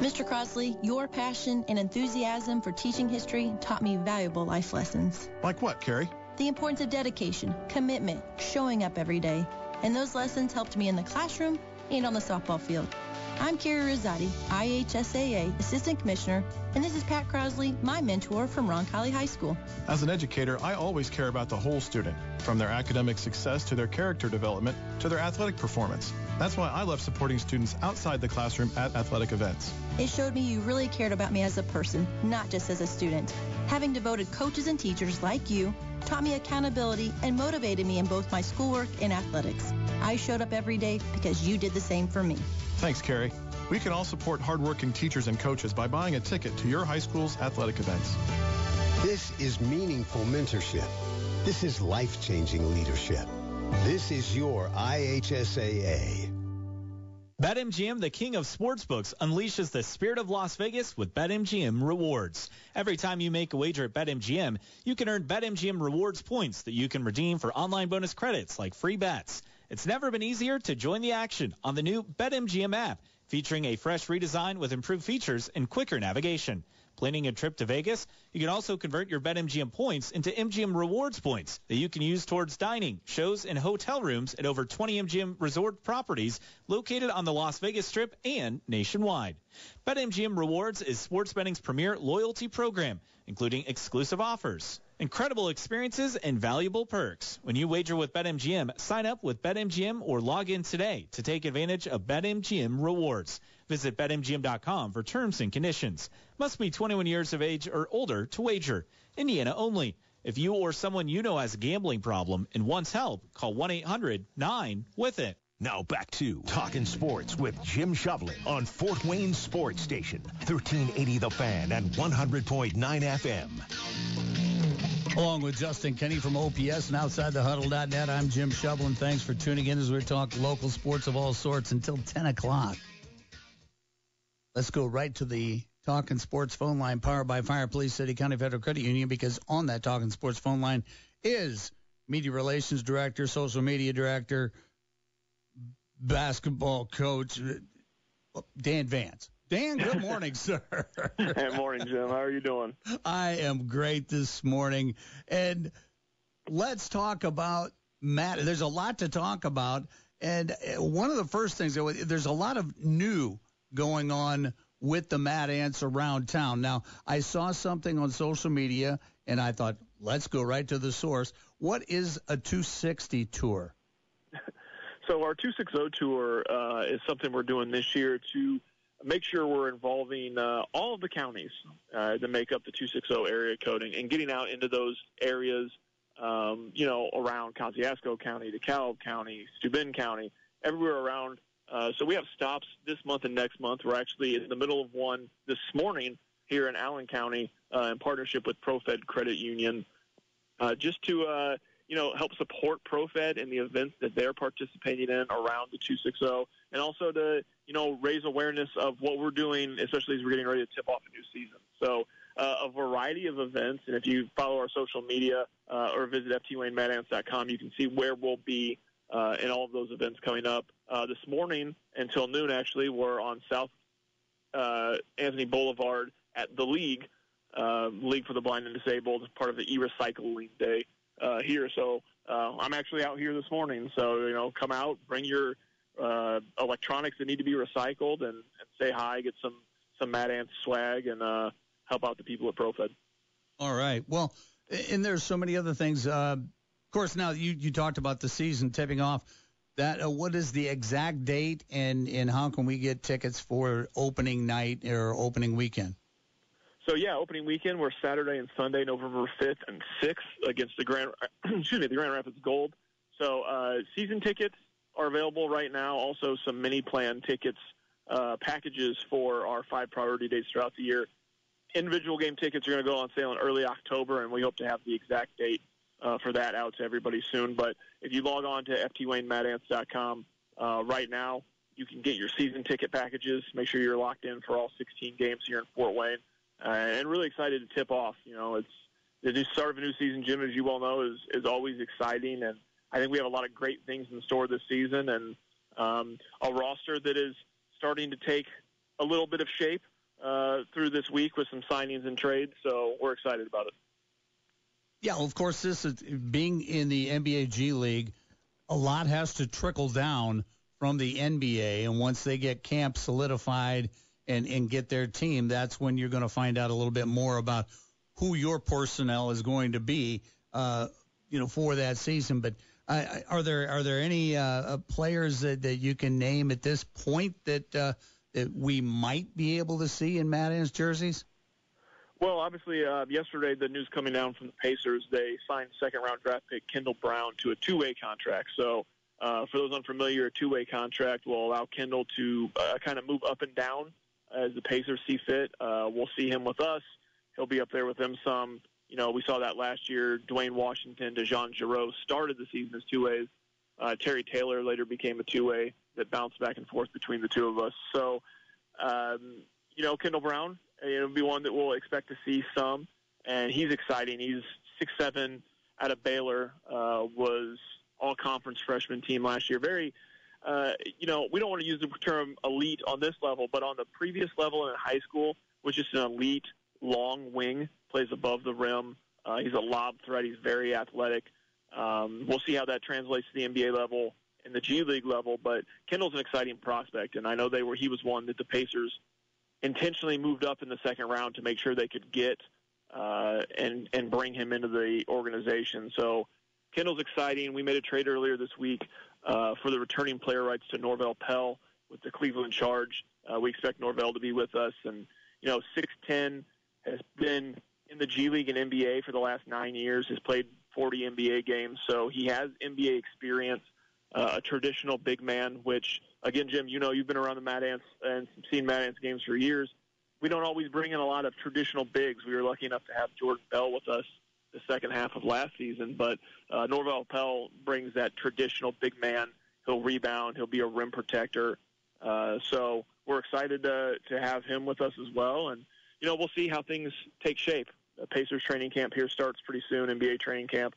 Mr. Crosley, your passion and enthusiasm for teaching history taught me valuable life lessons. Like what, Carrie? The importance of dedication, commitment, showing up every day. And those lessons helped me in the classroom and on the softball field. I'm Carrie Rosati, IHSAA Assistant Commissioner, and this is Pat Crosley, my mentor from Roncalli High School. As an educator, I always care about the whole student, from their academic success to their character development to their athletic performance. That's why I love supporting students outside the classroom at athletic events. It showed me you really cared about me as a person, not just as a student. Having devoted coaches and teachers like you taught me accountability and motivated me in both my schoolwork and athletics. I showed up every day because you did the same for me. Thanks, Carrie. We can all support hardworking teachers and coaches by buying a ticket to your high school's athletic events. This is meaningful mentorship. This is life-changing leadership. This is your IHSAA. BetMGM, the king of sportsbooks, unleashes the spirit of Las Vegas with BetMGM rewards. Every time you make a wager at BetMGM, you can earn BetMGM rewards points that you can redeem for online bonus credits like free bets. It's never been easier to join the action on the new BetMGM app, featuring a fresh redesign with improved features and quicker navigation. Planning a trip to Vegas? You can also convert your BetMGM points into MGM rewards points that you can use towards dining, shows, and hotel rooms at over 20 MGM resort properties located on the Las Vegas Strip and nationwide. BetMGM Rewards is sports betting's premier loyalty program, including exclusive offers, incredible experiences, and valuable perks. When you wager with BetMGM, sign up with BetMGM or log in today to take advantage of BetMGM Rewards. Visit BetMGM.com for terms and conditions. Must be 21 years of age or older to wager. Indiana only. If you or someone you know has a gambling problem and wants help, call 1-800-9-WITH-IT. Now back to Talking Sports with Jim Shovlin on Fort Wayne Sports Station, 1380 The Fan and 100.9 FM. Along with Justin Kenny from OPS and outside the huddle.net, I'm Jim Shovlin. Thanks for tuning in as we talk local sports of all sorts until 10 o'clock. Let's go right to the Talking Sports phone line powered by Fire Police City County Federal Credit Union because on that Talking Sports phone line is Media Relations Director, Social Media Director, Basketball Coach, Dan Vance. Dan, good (laughs) morning, sir. Good morning, Jim. How are you doing? I am great this morning. And let's talk about Matt. There's a lot to talk about. And one of the first things, there's a lot of new going on with the Mad Ants around town. Now, I saw something on social media and I thought, let's go right to the source. What is a 260 tour? (laughs) So, our 260 tour uh, is something we're doing this year to make sure we're involving uh, all of the counties uh, that make up the 260 area coding and getting out into those areas, um, you know, around Kosciuszko County, DeKalb County, Steuben County, everywhere around uh, so we have stops this month and next month. We're actually in the middle of one this morning here in Allen County uh, in partnership with ProFed Credit Union, uh, just to uh, you know help support ProFed in the events that they're participating in around the 260, and also to you know raise awareness of what we're doing, especially as we're getting ready to tip off a new season. So. Uh, a variety of events, and if you follow our social media uh, or visit ftwaynemadants.com, you can see where we'll be uh, in all of those events coming up. Uh, this morning until noon, actually, we're on South uh, Anthony Boulevard at the League, uh, League for the Blind and Disabled, part of the e-recycling day uh, here. So uh, I'm actually out here this morning. So you know, come out, bring your uh, electronics that need to be recycled, and, and say hi, get some some Mad Ants swag, and uh, help out the people at ProFed. All right. Well, and there's so many other things. Uh, of course, now you, you talked about the season tipping off. That uh, what is the exact date, and and how can we get tickets for opening night or opening weekend? So yeah, opening weekend we're Saturday and Sunday, November fifth and sixth against the Grand (clears throat) excuse me the Grand Rapids Gold. So uh, season tickets are available right now. Also some mini plan tickets uh, packages for our five priority dates throughout the year. individual game tickets are going to go on sale in early October, and we hope to have the exact date uh, for that out to everybody soon. But if you log on to ftwaynemadants.com uh, right now, you can get your season ticket packages. Make sure you're locked in for all 16 games here in Fort Wayne, uh, and really excited to tip off. You know, it's the new start of a new season, Jim, as you well know, is is always exciting, and I think we have a lot of great things in store this season, and um, a roster that is starting to take a little bit of shape uh, through this week with some signings and trades. So we're excited about it. Yeah, well, of course, this is being in the NBA G League. A lot has to trickle down from the NBA, and once they get camp solidified and and get their team, that's when you're going to find out a little bit more about who your personnel is going to be, uh, you know, for that season. But uh, are there are there any uh, uh, players that, that you can name at this point that uh, that we might be able to see in Mad Ants jerseys? Well, obviously, uh, yesterday the news coming down from the Pacers, they signed second round draft pick Kendall Brown to a two way contract. So, uh, for those unfamiliar, a two way contract will allow Kendall to uh, kind of move up and down as the Pacers see fit. Uh, we'll see him with us. He'll be up there with them some. You know, we saw that last year. Duane Washington, DeJon Jarreau started the season as two ways. Uh, Terry Taylor later became a two way that bounced back and forth between the two of us. So, um, you know, Kendall Brown, it'll be one that we'll expect to see some, and he's exciting. He's six seven out of Baylor, uh, was all conference freshman team last year. Very, uh, you know, we don't want to use the term elite on this level, but on the previous level in high school, was just an elite long wing, plays above the rim. Uh, he's a lob threat. He's very athletic. Um, we'll see how that translates to the NBA level and the G League level. But Kendall's an exciting prospect, and I know they were. He was one that the Pacers intentionally moved up in the second round to make sure they could get uh, and and bring him into the organization. So Kendall's exciting. We made a trade earlier this week uh, for the returning player rights to Norvell Pelle with the Cleveland Charge. Uh, we expect Norvell to be with us, and you know, six ten has been in the G League and NBA for the last nine years. Has played 40 NBA games, so he has NBA experience. Uh, a traditional big man, which again, Jim, you know, you've been around the Mad Ants and seen Mad Ants games for years. We don't always bring in a lot of traditional bigs. We were lucky enough to have Jordan Bell with us the second half of last season, but uh, Norvell Pelle brings that traditional big man. He'll rebound. He'll be a rim protector. Uh, so we're excited to to have him with us as well, and you know, we'll see how things take shape. The Pacers training camp here starts pretty soon, NBA training camp.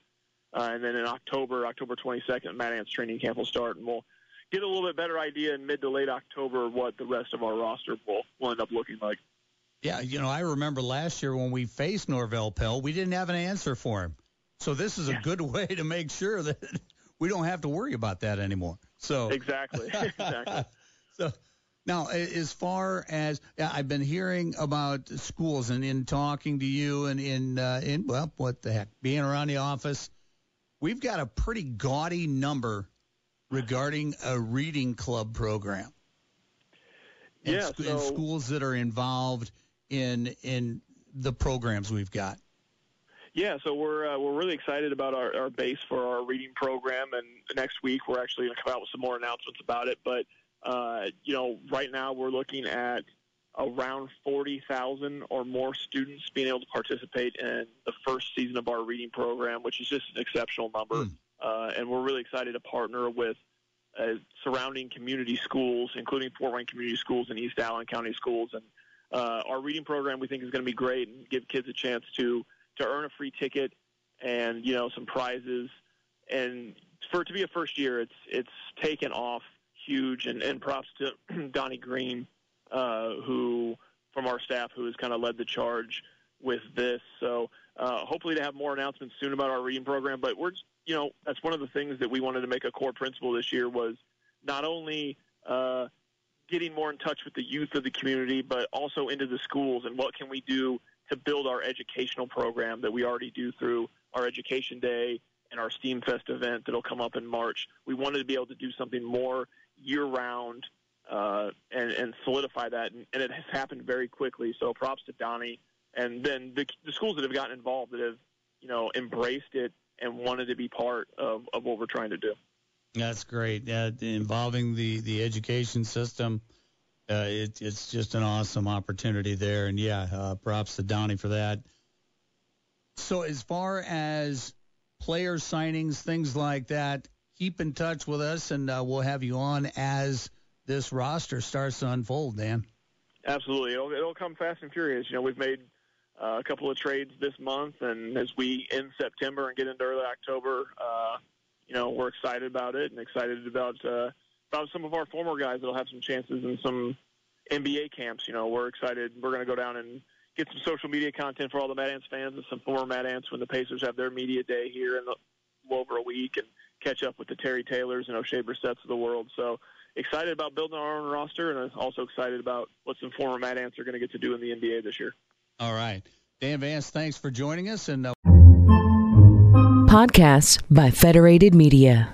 Uh, and then in October, October 22nd, Mad Ants training camp will start, and we'll get a little bit better idea in mid to late October what the rest of our roster will, will end up looking like. Yeah, you know, I remember last year when we faced Norvell Pelle, we didn't have an answer for him. So this is a yeah. good (laughs) way to make sure that (laughs) we don't have to worry about that anymore. So (laughs) exactly, exactly. so now, as far as I've been hearing about schools and in talking to you and in uh, in well, what the heck, being around the office, we've got a pretty gaudy number regarding a reading club program. And, yeah, so, and schools that are involved in in the programs we've got. Yeah, so we're uh, we're really excited about our, our base for our reading program, and next week we're actually going to come out with some more announcements about it. But uh, you know, right now we're looking at around 40,000 or more students being able to participate in the first season of our reading program, which is just an exceptional number. Mm. Uh, and we're really excited to partner with uh, surrounding community schools, including Fort Wayne Community Schools and East Allen County Schools. And uh, our reading program we think is going to be great and give kids a chance to to earn a free ticket and you know some prizes. And for it to be a first year, it's it's taken off huge, and, and props to (clears throat) Donnie Green, uh, who from our staff who has kind of led the charge with this. So uh, hopefully to have more announcements soon about our reading program. But we're you know that's one of the things that we wanted to make a core principle this year was not only uh, getting more in touch with the youth of the community, but also into the schools and what can we do to build our educational program that we already do through our education day and our Steam Fest event that'll come up in March. We wanted to be able to do something more year round uh, and, and solidify that. And, and it has happened very quickly. So props to Donnie. And then the, the schools that have gotten involved that have, you know, embraced it and wanted to be part of, of what we're trying to do. That's great. Uh, involving the, the education system uh, it, it's just an awesome opportunity there. And yeah, uh, props to Donnie for that. So as far as player signings, things like that, keep in touch with us, and uh, we'll have you on as this roster starts to unfold. Dan. Absolutely, it'll, it'll come fast and furious. You know, we've made uh, a couple of trades this month, and as we end September and get into early October, uh, you know, we're excited about it and excited about uh, about some of our former guys that'll have some chances in some NBA camps. You know, we're excited. We're going to go down and get some social media content for all the Mad Ants fans and some former Mad Ants when the Pacers have their media day here in the, over a week and catch up with the Terry Taylors and Oshae Brissett's of the world. So excited about building our own roster and also excited about what some former Mad Ants are going to get to do in the NBA this year. All right. Dan Vance, thanks for joining us. And uh... Podcasts by Federated Media.